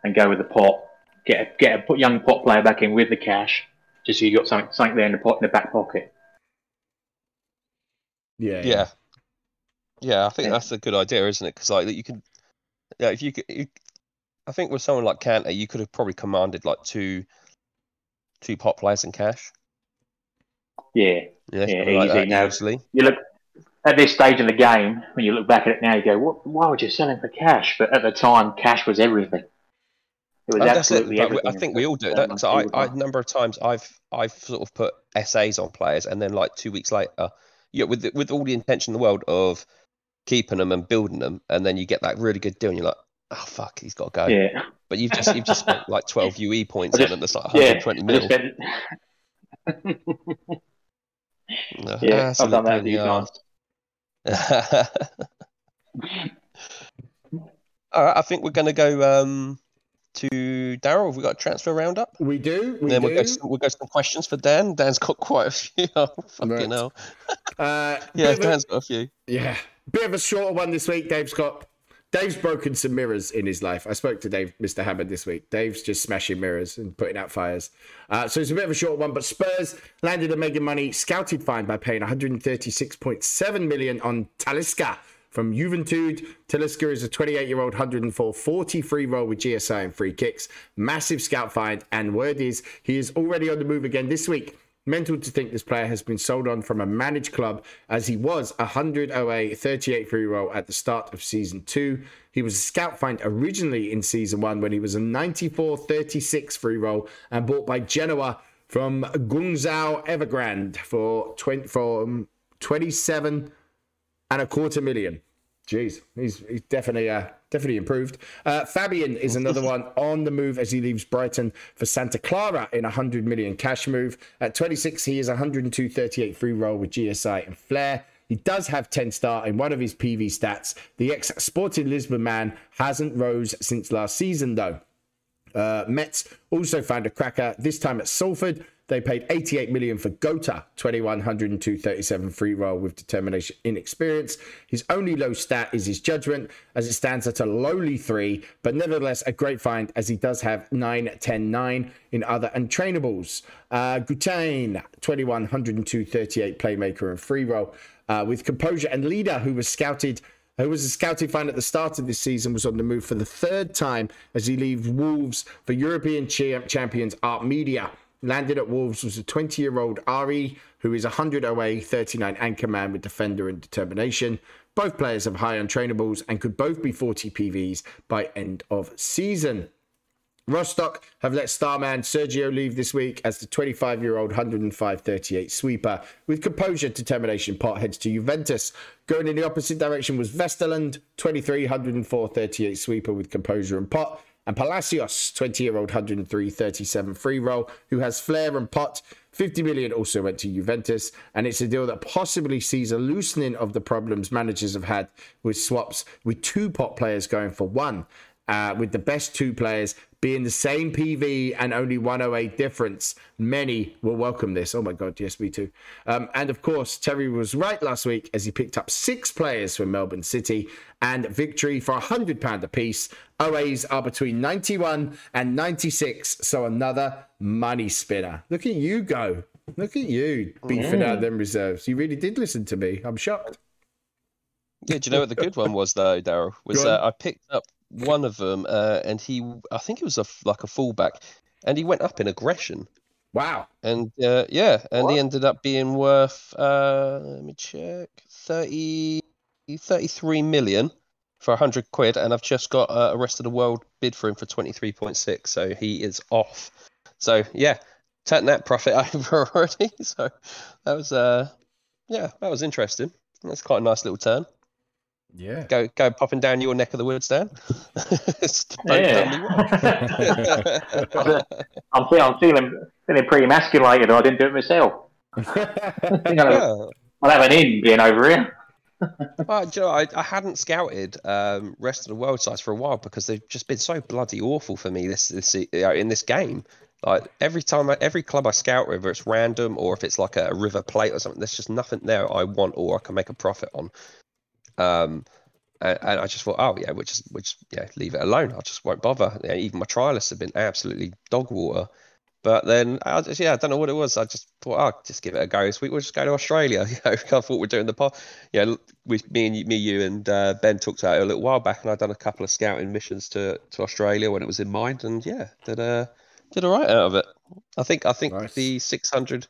and go with the pot. Get a, get a put young pot player back in with the cash, just so you got something something there in the pot in the back pocket. yeah. Yeah, yeah, I think Yeah. that's a good idea, isn't it? Because like you can, yeah, if you could, you, I think with someone like Kante, you could have probably commanded like two, two pot players in cash. Yeah, Yeah, Yeah, something like that, now. easily. you look at this stage in the game when you look back at it now, you go, "What? Why would you sell him for cash?" But at the time, cash was everything. It was oh, And it, absolutely everything. I think we all do that. So I, I, a number of times I've I've sort of put essays on players, and then like two weeks later, yeah, with the, with all the intention in the world of keeping them and building them, and then you get that really good deal, and you're like, oh fuck, he's got to go. yeah, But you've just you've just spent like 12 UE points just- on it. That's like 120 I mil. spent, No, yeah, I've done that a few times. All right, I think we're going to go um, to Daryl. Have we got a transfer roundup? We do. We And then do. we'll go, some, we'll go some questions for Dan. Dan's got quite a few. Oh, fucking Right. hell. Uh, Yeah, of a- Dan's got a few. Yeah, bit of a shorter one this week. Dave's got Dave's broken some mirrors in his life. I spoke to Dave, Mr. Hammond, this week. Dave's just smashing mirrors and putting out fires. Uh, so it's a bit of a short one, but Spurs landed a mega money scouted fine by paying 136.7 million on Talisca from Juventud. Talisca is a 28-year-old 104 40 free roll with GSI and free kicks. Massive scout find, and word is he is already on the move again this week. Mental to think this player has been sold on from a managed club as he was a 100 OA 38 free roll at the start of season two. He was a scout find originally in season one when he was a 94 36 free roll and bought by Genoa from Guangzhou Evergrande for 20, from 27 and a quarter million. Jeez, he's, he's definitely uh, definitely improved. Uh, Fabian is another one on the move as he leaves Brighton for Santa Clara in a 100 million cash move. At 26, he is 102 38 free roll with GSI and Flair. He does have 10 star in one of his PV stats. The ex Sporting Lisbon man hasn't rose since last season though. Uh, Mets also found a cracker, this time at Salford. They paid 88 million for Gota, 2102 37 free roll with determination inexperience. His only low stat is his judgment, as it stands at a lowly three, but nevertheless a great find as he does have 9 10 9 in other untrainables. Uh, Gutain, 2102 38 playmaker and free roll uh, with composure and leader who was scouted who was a scouting fan at the start of this season, was on the move for the third time as he leaves Wolves for European champions Art Media. Landed at Wolves was a 20 year old Ari, who is 100 OA, 39 anchor man with defender and determination. Both players have high untrainables and could both be 40 PVs by end of season. Rostock have let starman Sergio leave this week as the 25 year old 105 38 sweeper. With composure, determination, Pot heads to Juventus. Going in the opposite direction was Vesterland, 23 104 38 sweeper with composure and Pot. And Palacios, 20 year old 103 37 free roll, who has flair and pot. 50 million also went to Juventus. And it's a deal that possibly sees a loosening of the problems managers have had with swaps, with two pot players going for one uh, with the best two players being the same PV and only 108 difference. Many will welcome this. Oh my God, yes, me too. Um, and of course, Terry was right last week as he picked up six players from Melbourne City and victory for £100 apiece. OAs are between 91 and 96, so another money spinner. Look at you go. Look at you beefing out them reserves. You really did listen to me. I'm shocked. Yeah, do you know what the good one was though, Daryl? Was uh, I picked up one of them, uh, and he, I think it was a like a fullback, and he went up in aggression, Wow. and uh, yeah, and What? he ended up being worth, uh, let me check, 30, 33 million for 100 quid, and I've just got uh, a rest of the world bid for him for 23.6, so he is off. So yeah, turn that profit over already. So that was, uh, yeah, that was interesting. That's quite a nice little turn. Yeah. Go go popping down your neck of the woods, Dan. Just don't tell me why. I'm, feel, I'm feeling feeling pretty emasculated. I didn't do it myself. I think I'll, yeah. I'll have an in being over here. Well, you know, I, I hadn't scouted um, rest of the world sites for a while because they've just been so bloody awful for me this this you know, in this game. Like every time, I, every club I scout, whether it's random or if it's like a, River Plate or something, there's just nothing there I want or I can make a profit on. Um, and, and I just thought, oh yeah, which is which, yeah, leave it alone. I just won't bother. Yeah, even my trialists have been absolutely dog water. But then, I just, yeah, I don't know what it was. I just thought, oh, just give it a go this week. We'll just go to Australia. You know, I thought we're doing the pod. Yeah, with me and you, me, you and uh, Ben talked about it a little while back, and I'd done a couple of scouting missions to, to Australia when it was in mind, and yeah, did uh, did all right out of it. I think I think Nice. the six hundred,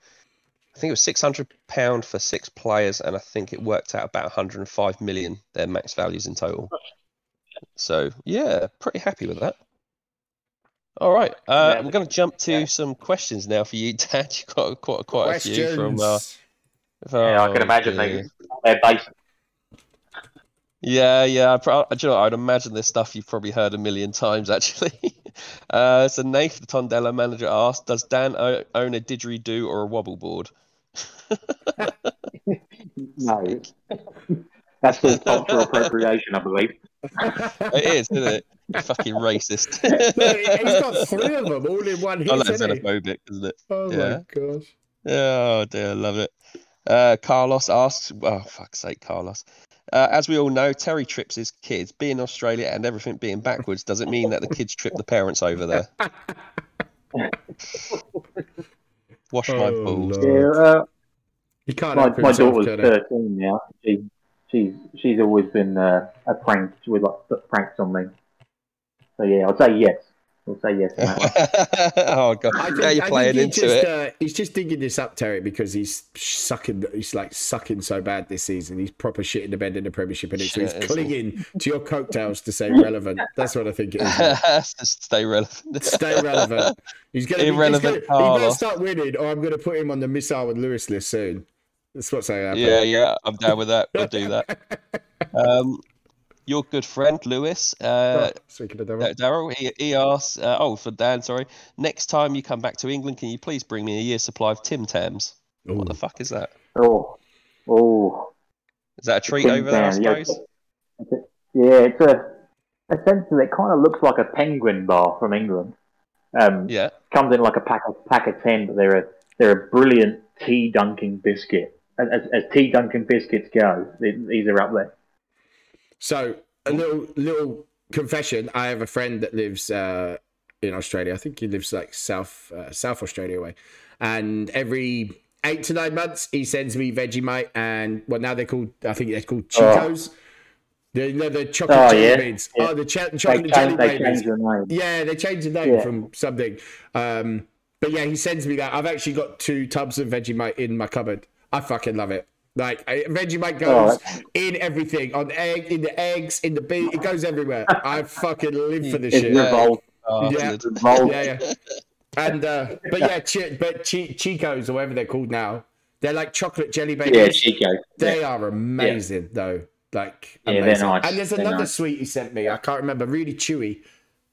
I think it was six hundred pound for six players, and I think it worked out about one hundred and five million their max values in total. So yeah, pretty happy with that. All right, uh, Yeah. we're going to jump to Yeah. some questions now for you, Dad. You've got quite quite a few from. Uh, Questions. Yeah, I can imagine dear. they, they're based. Yeah, yeah. I, pro- you know, I'd imagine this stuff you've probably heard a million times, actually. uh, so Nath, the Tondela manager, asked, "Does Dan own a didgeridoo or a wobble board?" No. That's the cultural appropriation, I believe. It is, isn't it? You fucking racist. He- he's got three of them all in one hit, oh, that's isn't xenophobic, isn't it? Oh Yeah. my gosh. Oh dear, I love it. Uh, Carlos asks, oh fuck's sake, Carlos. Uh, as we all know, Terry trips his kids. Being Australia and everything being backwards, does it mean that the kids trip the parents over there? Wash my Oh, balls. Lord. Yeah, uh, He can't my, help my himself, daughter's can he? 13 now. She, she's, she's always been uh, a prank. She would like put pranks on me. So yeah, I'd say yes. I'll say yes. on that one. oh god, I think, now you're I playing think into just, it. Uh, he's just digging this up, Terry, because he's sucking. He's like sucking so bad this season. He's proper shit in the bed in the Premiership, and so he's Shit, isn't clinging to your coattails to stay relevant. That's what I think it is. stay relevant. Stay relevant. He's gonna be, Irrelevant he's gonna, He better start winning, or I'm going to put him on the missile and Lewis list soon. That's what's going to happen. yeah, yeah, I'm down with that. We'll do that. Um, your good friend Lewis, uh, Oh, speaking of devil. No, Daryl, he, he asks, uh, oh, for Dan, sorry. Next time you come back to England, can you please bring me a year's supply of Tim Tams? What the fuck is that? Oh, oh. Is that a treat Tim over there, I Tam, yeah. suppose? Yeah, it's a essentially it kind of looks like a penguin bar from England. Um, Yeah. comes in like a pack of pack of ten, but they're a they're a brilliant tea dunking biscuit. As, as, as tea dunking biscuits go, these are up there. So a little little confession. I have a friend that lives uh, in Australia. I think he lives like South uh, South Australia way, and every eight to nine months he sends me Vegemite and well now they're called I think they're called Chicos. The, the, the chocolate Oh, jelly yeah. beans. Yeah. Oh, the ch- They chocolate jelly they babies. changed the name. Yeah, they changed the name Yeah. from something. Um, but yeah, he sends me that. I've actually got two tubs of Vegemite in my cupboard. I fucking love it. Like I- Vegemite goes Oh, in everything, on egg, in the eggs, in the beef. It goes everywhere. I fucking live for this It's shit. Yeah. revolt. Oh, Yeah. revolt. Yeah, yeah. And uh, but yeah, chi- but chi- Chicos or whatever they're called now, they're like chocolate jelly babies. Yeah, Chico. They are amazing though. Like Yeah, they're nice. And there's They're another nice. sweet he sent me. I can't remember. Really chewy.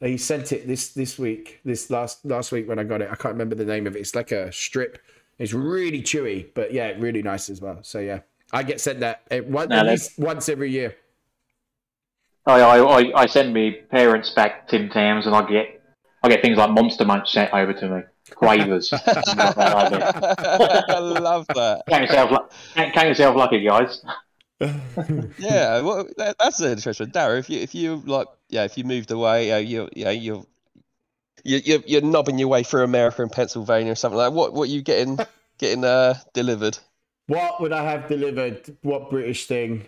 He sent it this this week. This last last week when I got it. I can't remember the name of it. It's like a strip. It's really chewy, but yeah, really nice as well. So yeah, I get sent that eh, one, No, at least once every year. I, I, I, I send me parents back Tim Tams, and I get I get things like Monster Munch sent over to me, Quavers. I love that. count yourself, lu- count count yourself lucky, guys. Yeah, well, that, that's interesting, Darren. If you if you like, yeah, if you moved away, uh, you yeah, you're you you're, you're knobbing your way through America and Pennsylvania or something like. That. What what you getting getting uh delivered? What would I have delivered? What British thing?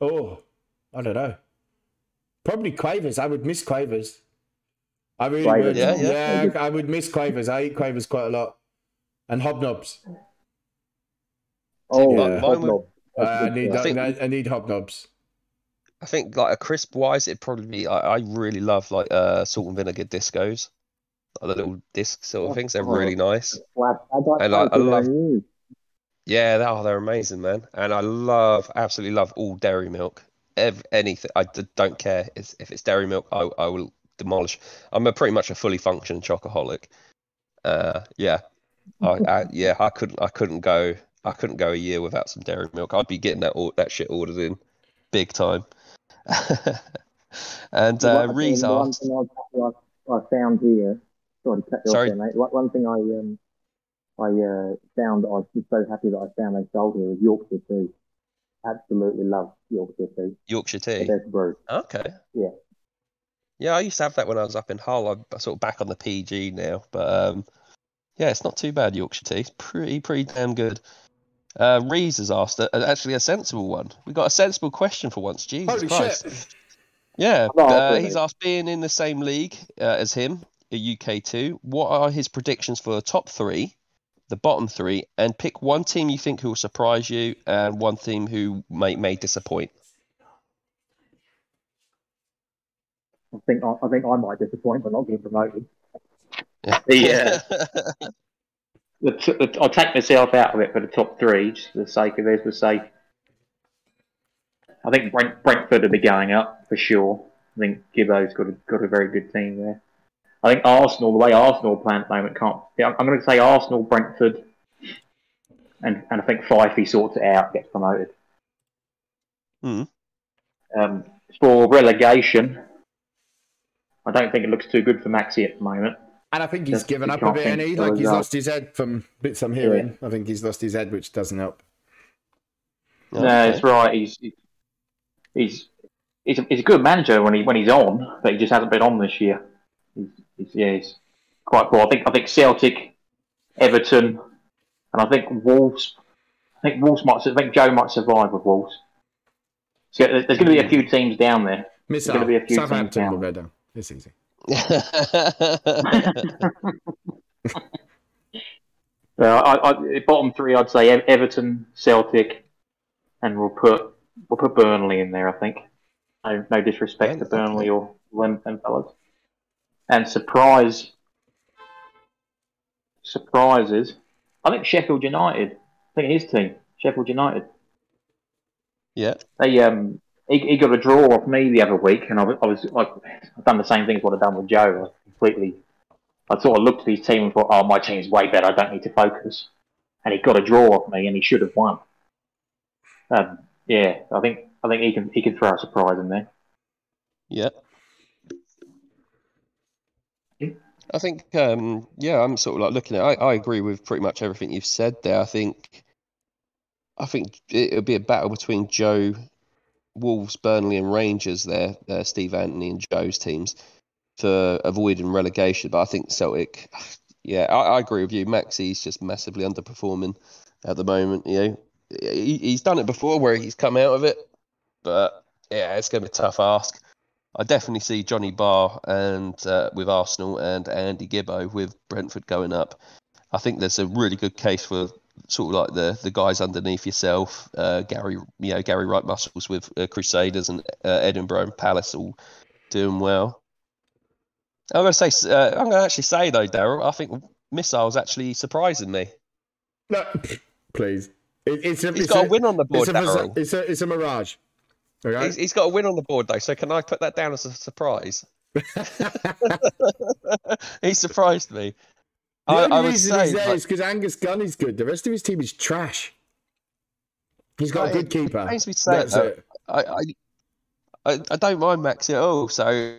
Oh, I don't know. Probably Quavers. I would miss Quavers. I really Quavers. would. Yeah, Yeah, yeah. I would miss Quavers. I eat Quavers quite a lot. And hobnobs. Oh, Yeah. hobnob. Uh, I need I think- I, I need hobnobs. I think like a crisp wise, it'd probably be. I, I really love like uh salt and vinegar discos, like the little disc sort of things. They're really nice. And I- I love- Yeah, they are. They're amazing, man. And I love, absolutely love all dairy milk. Ev- anything. I d- don't care if, if it's dairy milk. I, I will demolish. I'm a pretty much a fully functioning chocoholic. Uh, yeah, I, I yeah. I couldn't. I couldn't go. I couldn't go a year without some dairy milk. I'd be getting that or, that shit ordered in, big time. and uh, Reese asked, thing I, I, I found here. Sorry to cut you Sorry. off there, mate. One one thing I um I uh, found I was just so happy that I found they sold here was Yorkshire tea. Absolutely love Yorkshire tea. Yorkshire The tea. best brew. Okay. Yeah. Yeah, I used to have that when I was up in Hull. I'm sort of back on the PG now, but um, yeah, it's not too bad. Yorkshire tea, it's pretty, pretty damn good. Uh, Rees has asked a, actually a sensible one. We got a sensible question for once. Jesus Holy Christ! shit! Yeah, uh, he's asked being in the same league uh, as him, a UK two. What are his predictions for the top three, the bottom three, and pick one team you think who will surprise you and one team who may may disappoint. I think I, I think I might disappoint by not getting promoted. The, uh, the, t- the, I'll take myself out of it for the top three, just for the sake of this. For sake, I think Brent, Brentford will be going up for sure. I think Gibbo's got a, got a very good team there. I think Arsenal, the way Arsenal are playing at the moment, can't. I'm going to say Arsenal, Brentford, and and I think Fifey sorts it out, gets promoted. Hmm. Um, for relegation, I don't think it looks too good for Maxi at the moment. And I think he's Just- given he up a bit, and he like he's well. lost his head from bits I'm hearing. I think he's lost his head, which doesn't help. No, that's right. He's he's he's a, he's a good manager when he when he's on, but he just hasn't been on this year. He's, he's, yeah, he's quite poor. I think I think Celtic, Everton, and I think Wolves. I think Wolves might. I think Joe might survive with Wolves. So there's going to be a few teams down there. Missile. gonna be a few teams down. will go down. It's easy. Uh, I, I, bottom three, I'd say Everton, Celtic, and we'll put we'll put Burnley in there. I think. No, no disrespect Yeah, to Burnley or them, them fellas. And surprise, surprises. I think Sheffield United. I think his team, Sheffield United. yeah. They um he, he got a draw off me the other week, and I, was- I was like, I've done the same thing as what I've done with Joe. I completely, I sort of looked at his team and thought, oh, my team's way better. I don't need to focus. And he got a draw off me, and he should have won. Um, yeah, I think I think he can he can throw a surprise in there. Yeah. I think, um, yeah, I'm sort of like looking at. I, I agree with pretty much everything you've said there. I think, I think it'll be a battle between Joe, Wolves, Burnley, and Rangers. There, uh, Steve Anthony and Joe's teams for avoiding relegation. But I think Celtic, yeah, I, I agree with you. Maxi's just massively underperforming at the moment. You know, he, he's done it before where he's come out of it, but yeah, it's going to be a tough ask. I definitely see Johnny Barr and uh, with Arsenal and Andy Gibbo with Brentford going up. I think there's a really good case for sort of like the the guys underneath yourself, uh, Gary, you know, Gary Wright Muscles with uh, Crusaders and uh, Edinburgh and Palace all doing well. I'm going to say, uh, I'm going to actually say though, Daryl, I think Missile's actually surprising me. No, please. It, it's a, He's it's got a, a win on the board, It's a, Daryl. it's a, it's a mirage. Okay? He's, he's got a win on the board though, so can I put that down as a surprise? he surprised me. The I, only I reason he's there like, is because Angus Gunn is good. The rest of his team is trash. He's got a good keeper. pains me to say That's it, it. I, I, I, I don't mind Max at all. So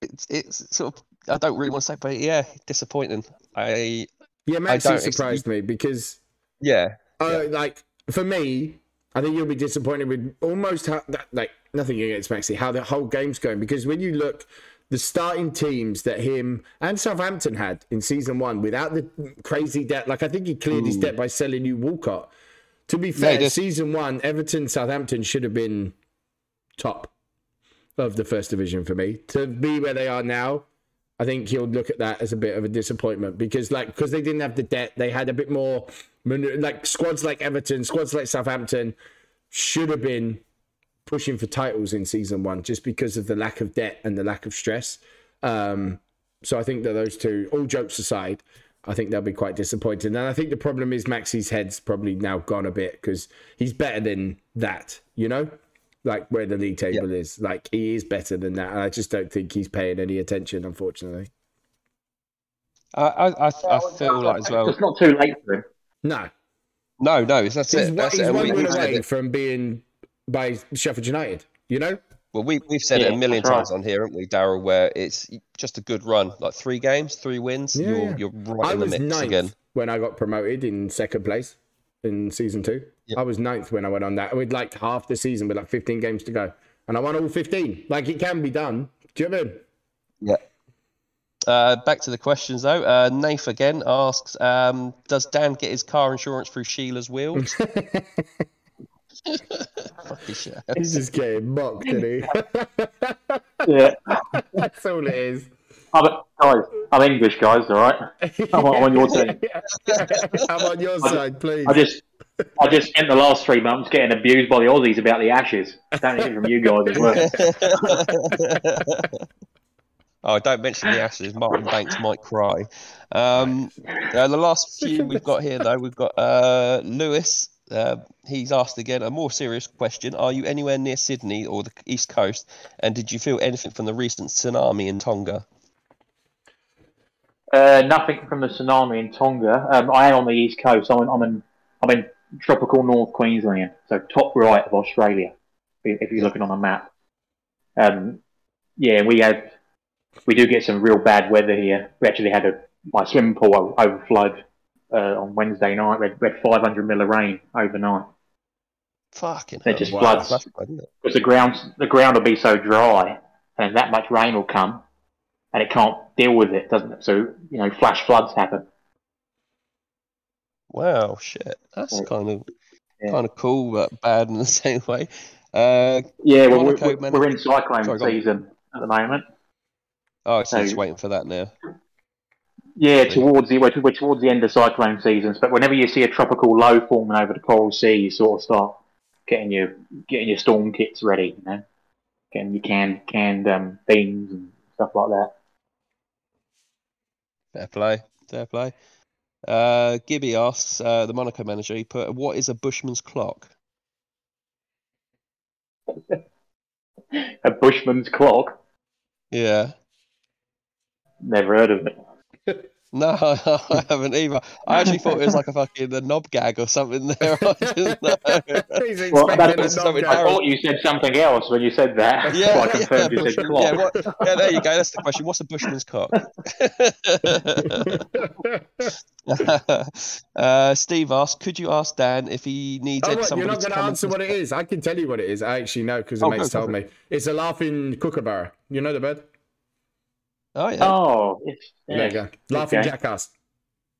it's it's sort of I don't really want to say, but yeah, disappointing. I Yeah, don't Maxi ex- surprised me because, yeah uh, like, for me, I think you'll be disappointed with almost how, that, like, nothing against Maxi, how the whole game's going. Because when you look, the starting teams that him and Southampton had in season one without the crazy debt, like, I think he cleared his hmm. debt by selling you Walcott. To be fair, just- season one, Everton, Southampton should have been top of the first division for me. To be where they are now, I think he'll look at that as a bit of a disappointment because, like, because they didn't have the debt, they had a bit more, like squads like Everton, squads like Southampton should have been pushing for titles in season one just because of the lack of debt and the lack of stress. Um, so I think that those two, all jokes aside, I think they'll be quite disappointed. And I think the problem is Maxi's head's probably now gone a bit because he's better than that, you know? Like where the league table is. Like he is better than that. And I just don't think he's paying any attention, unfortunately. I I, I, I feel like as well. It's not too late for him. No. No, no, that's He's, it. That's he's it. And one we, win away it, from being by Sheffield United, you know? well, we we've said it a million that's right. times on here, haven't we, Daryl? Where it's just a good run, like three games, three wins. Yeah, you're yeah. you're right I in the mix ninth again. when I got promoted in second place in season two. Yep. I was ninth when I went on that. With like half the season, with like 15 games to go. And I won all 15. Like it can be done. Do you know what I mean? Yeah. Uh, back to the questions though. Uh, Nath again asks, um, "Does Dan get his car insurance through Sheila's wheels?" Fucking shit. He's just getting mocked, isn't he? Yeah, That's all it is. I'm, guys, I'm English, guys. All right. I'm on- I'm on your team. I'm on your side, please. I just, I just spent the last three months getting abused by the Aussies about the Ashes. Don't hear from you guys as well. Oh, don't mention the Ashes. Martin Banks might cry. Um, uh, the last few we've got here, though, we've got uh, Lewis. Uh, he's asked again a more serious question. Are you anywhere near Sydney or the East Coast? And did you feel anything from the recent tsunami in Tonga? Uh, nothing from the tsunami in Tonga. Um, I am on the east coast. I'm in, I'm in, I'm in tropical North Queensland, so top right of Australia. If you're looking on a map. Um, yeah, we have, we do get some real bad weather here. We actually had a my swimming pool overflowed uh, on Wednesday night. We had, we had 500 mil of rain overnight. Fucking It just wow. floods That's bad, isn't it? because the ground the ground will be so dry, and that much rain will come, and it can't deal with it, doesn't it? So you know, flash floods happen. Wow, shit. That's kind of Yeah. kind of cool, but bad in the same way. Uh, Yeah, well, we're, we're, we're in cyclone Sorry, season at the moment. oh, so just waiting for that now. Yeah, towards the we're, we're towards the end of cyclone seasons. But whenever you see a tropical low forming over the Coral Sea, you sort of start getting your getting your storm kits ready. You know, getting your canned canned um, beans and stuff like that. Fair play, fair play. Uh, Gibby asks uh, the Monaco manager. He put, "What is a Bushman's clock?" A Bushman's clock. Yeah. Never heard of it. No, I haven't either. I actually thought it was like a fucking a knob gag or something there. I didn't know. Well, expecting that's a something I thought you said something else when you said that. Yeah, so I confirmed yeah, you said yeah, what, yeah, there you go. That's the question. What's a Bushman's cock? uh, Steve asked, "Could you ask Dan if he needs Oh, Ed what, somebody you're not going to answer what it is. I can tell you what it is. I actually know because the Oh, mates go, go told for me. It's a laughing kookaburra. You know the bird? Oh yeah. Oh, it's, There you go. Laughing Okay. jackass.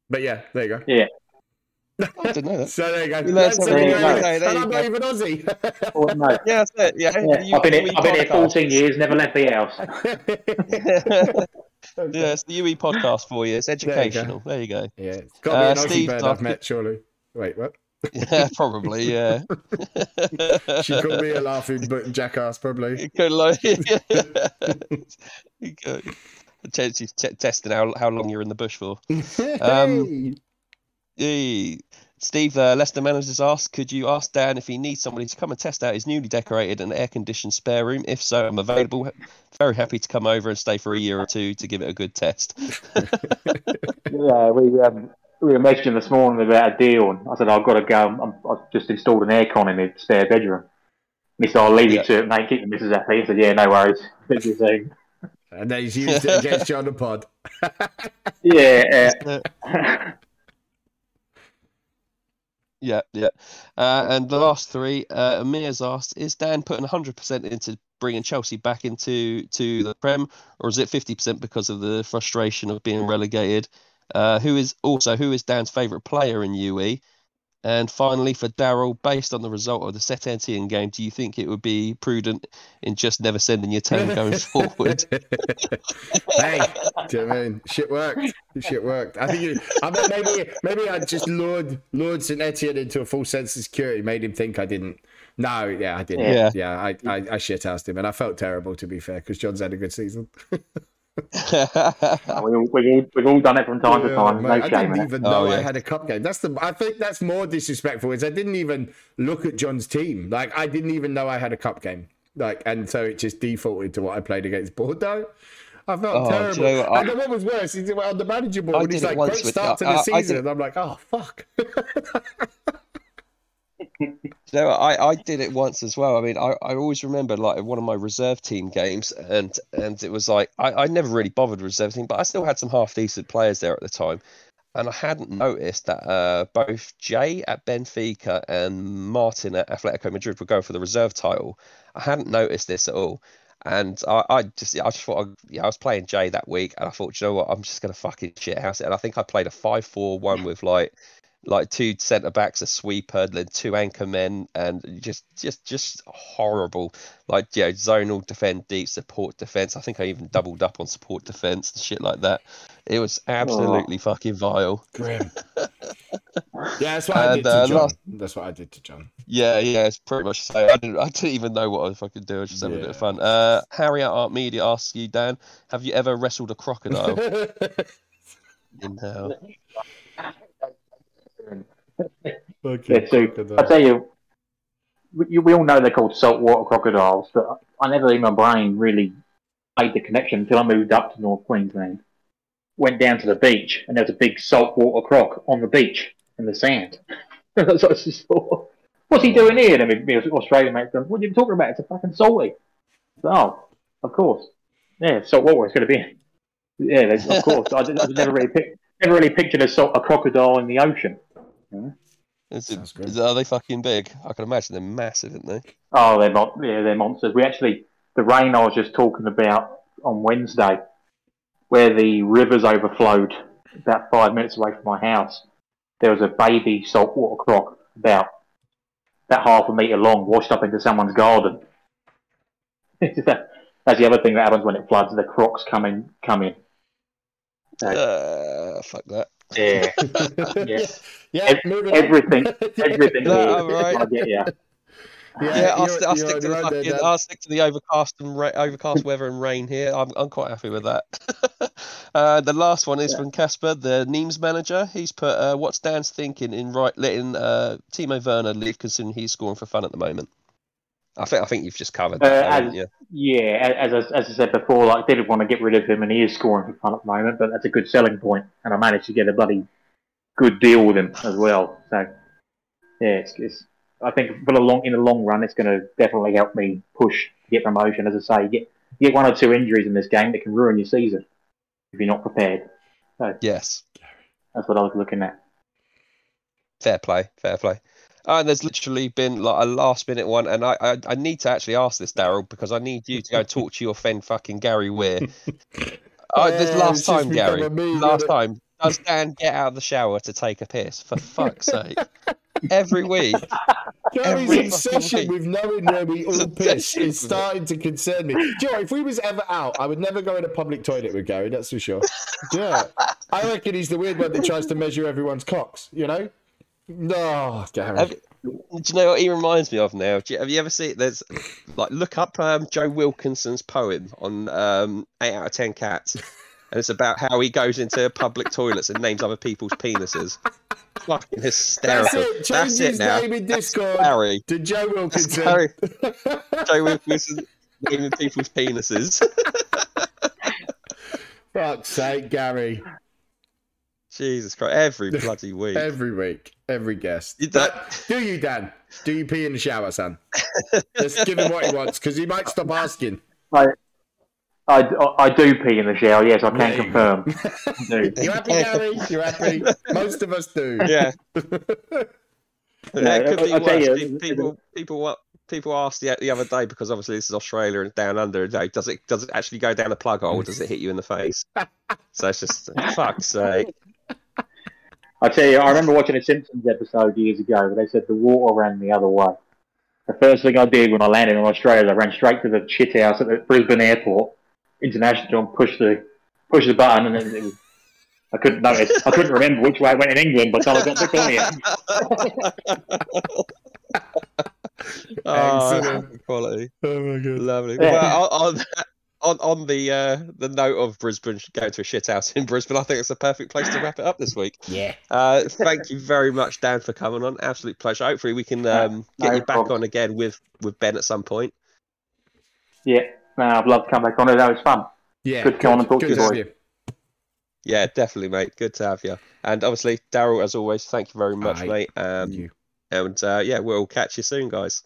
But yeah, there you go. Yeah. I didn't know that. So there you go. You learn That's something something new. day, there and I'm not even Aussie. Oh, no. Yeah, that's it. Yeah, Yeah, you- I've been here, I've been here 14 years, never left the house. yeah, it's the UE podcast for you. It's you go. educational. There you go. Yeah, it's got to Uh, an Aussie Steve bird I've met, surely. Wait, what? Yeah, probably. Yeah. She called me a laughing but jackass, probably. You could like, you. Potentially t- testing how how long you're in the bush for. Um, Yay. Steve uh, Leicester managers asked, could you ask Dan if he needs somebody to come and test out his newly decorated and air-conditioned spare room? If so, I'm available. Very happy to come over and stay for a year or two to give it a good test. Yeah, we um, we were messaging this morning about a deal, and I said I've got to go. I'm, I've just installed an aircon in the spare bedroom. And he said, "I'll leave Yeah. you to it, mate. Keep the missus happy." I said, "Yeah, no worries." Speak you soon. and then he's used it against you on the pod. Yeah, uh, Yeah, yeah. Uh, and the last three, uh, Amir's asked, is Dan putting 100% into bringing Chelsea back into to the Prem, or is it 50% because of the frustration of being relegated? Uh, who is also who is Dan's favourite player in UE? And finally, for Daryl, based on the result of the St Etienne game, do you think it would be prudent in just never sending your 10 going forward? hey, do you know I mean? Shit worked. Shit worked. I think you, I bet maybe maybe I just lured lured St Etienne into a full sense of security, made him think I didn't. No, yeah, I didn't. Yeah. Yeah, I, I, I shit asked him, and I felt terrible to be fair because John's had a good season. we all, we've, all, we've all done it from time to time. mate, no I didn't in it. even Oh, know yeah. I had a cup game. That's the. I think that's more disrespectful. Is I didn't even look at John's team. Like I didn't even know I had a cup game. Like and so it just defaulted to what I played against Bordeaux. I felt Oh, terrible. you know what? I- and then what was worse is on the manager board. And he's like, great with- start to I- the I- I did season. it- and I'm like, oh fuck. No, I, I did it once as well. I mean, I, I always remember like one of my reserve team games, and and it was like I, I never really bothered reserve team, but I still had some half decent players there at the time, and I hadn't noticed that uh, both Jay at Benfica and Martin at Atletico Madrid were going for the reserve title. I hadn't noticed this at all. And I, I just, I just thought, I, yeah, I was playing Jay that week, and I thought, you know what, I'm just gonna fucking shit house it. And I think I played a five-four-one with like like two centre backs, a sweeper, then two anchor men, and just just just horrible. Like you know, zonal defend, deep support defense. I think I even doubled up on support defense and shit like that. It was absolutely fucking vile. Grim. yeah, that's what I And, did to uh, John. last- That's what I did to John. Yeah, yeah, it's pretty much the same. I didn't, I didn't even know what I could do. I was just having a bit of fun. Uh, Harry at Art Media asks you, Dan, have you ever wrestled a crocodile in hell? So I tell you, we, we all know they're called saltwater crocodiles, but I never in my brain really made the connection until I moved up to North Queensland. Went down to the beach, and there was a big saltwater croc on the beach in the sand. so I just thought, what's he doing here? And then me Australian mate what are you talking about? It's a fucking salty. Oh, of course. Yeah, saltwater it's going to be. Yeah, of course. I, I never really pic- never really pictured a, salt, a crocodile in the ocean. Is it, Sounds good. are they fucking big? I can imagine they're massive, aren't they? Oh, they're mon- yeah, they're monsters. We actually the rain I was just talking about on Wednesday, where the rivers overflowed about five minutes away from my house. There was a baby saltwater croc about about half a metre long, washed up into someone's garden. That's the other thing that happens when it floods. The crocs come in, come in. Right. Uh, fuck that. Yeah, yeah. Yeah, Ev- moving everything, everything No, here. Right. I get you. Yeah, I'll, st- I'll stick to the own there. I'll stick to the overcast and ra- overcast weather and rain here. I'm I'm quite happy with that. uh, the last one is from Casper, the Nîmes manager. He's put, uh, "What's Dan's thinking in right letting uh, Timo Werner leave, considering he's scoring for fun at the moment?" I think I think you've just covered that, Uh, as- you? Yeah, as I, as I said before, like didn't want to get rid of him, and he is scoring for fun at the moment. But that's a good selling point, and I managed to get a bloody good deal with him as well. So yeah, it's, it's I think for the long in the long run, it's going to definitely help me push to get promotion. As I say, you get you get one or two injuries in this game that can ruin your season if you're not prepared. Yes. That's what I was looking at. Fair play, fair play. Uh, and there's literally been like a last minute one, and I, I, I need to actually ask this, Daryl, because I need you to go talk to your friend fucking Gary Weir. Oh, this last time, Gary. become a meme, Last time. Does Dan get out of the shower to take a piss? For fuck's sake. Every week. Gary's Every obsession fucking with knowing where we all piss is starting to concern me. Do you know, if we was ever out, I would never go in a public toilet with Gary, that's for sure. Yeah. I reckon he's the weird one that tries to measure everyone's cocks, you know? No, Gary. Have, do you know what he reminds me of now? Do you, have you ever seen? There's like look up um, Joe Wilkinson's poem on um, eight out of ten cats, and it's about how he goes into public toilets and names other people's penises. Fucking That's hysterical. it. Change That's his it now. name in That's Discord Gary. to Joe That's Wilkinson. Gary. Joe Wilkinson naming people's penises. Fuck's sake, Gary. Jesus Christ! Every bloody week. Every week, every guest. You Dan- don't- you, Dan? Do you pee in the shower, son? Just give him what he wants because he might stop asking. I, I, I do pee in the shower. Yes, I can confirm. You happy, Gary? You happy? Most of us do. Yeah. Yeah, it could be I- I'll tell worse. you, people, people, wa- people asked the, the other day because obviously this is Australia and down under. Day, does it does it actually go down a plug hole? or Does it hit you in the face? So it's just fuck's sake. I tell you, I remember watching a Simpsons episode years ago where they said the water ran the other way. The first thing I did when I landed in Australia, I ran straight to the shit house at the Brisbane Airport International and pushed the pushed the button, and then it was, I couldn't notice. I couldn't remember which way it went in England by the time I got to Cornea. Oh, Excellent. quality, Oh my god. lovely. Yeah. Well, on, on on on the uh, the note of Brisbane going to a shit house in Brisbane, I think it's a perfect place to wrap it up this week. Yeah. Uh, thank you very much, Dan, for coming on. Absolute pleasure. Hopefully, we can um, No get you back problem. on again with with Ben at some point. Yeah, no, I'd love to come back on it. That was fun. Yeah. Good to come on and talk to good you, have you. Yeah, definitely, mate. Good to have you. And obviously, Daryl, as always, thank you very much, Aye. mate. Um, You. and uh, yeah, we'll catch you soon, guys.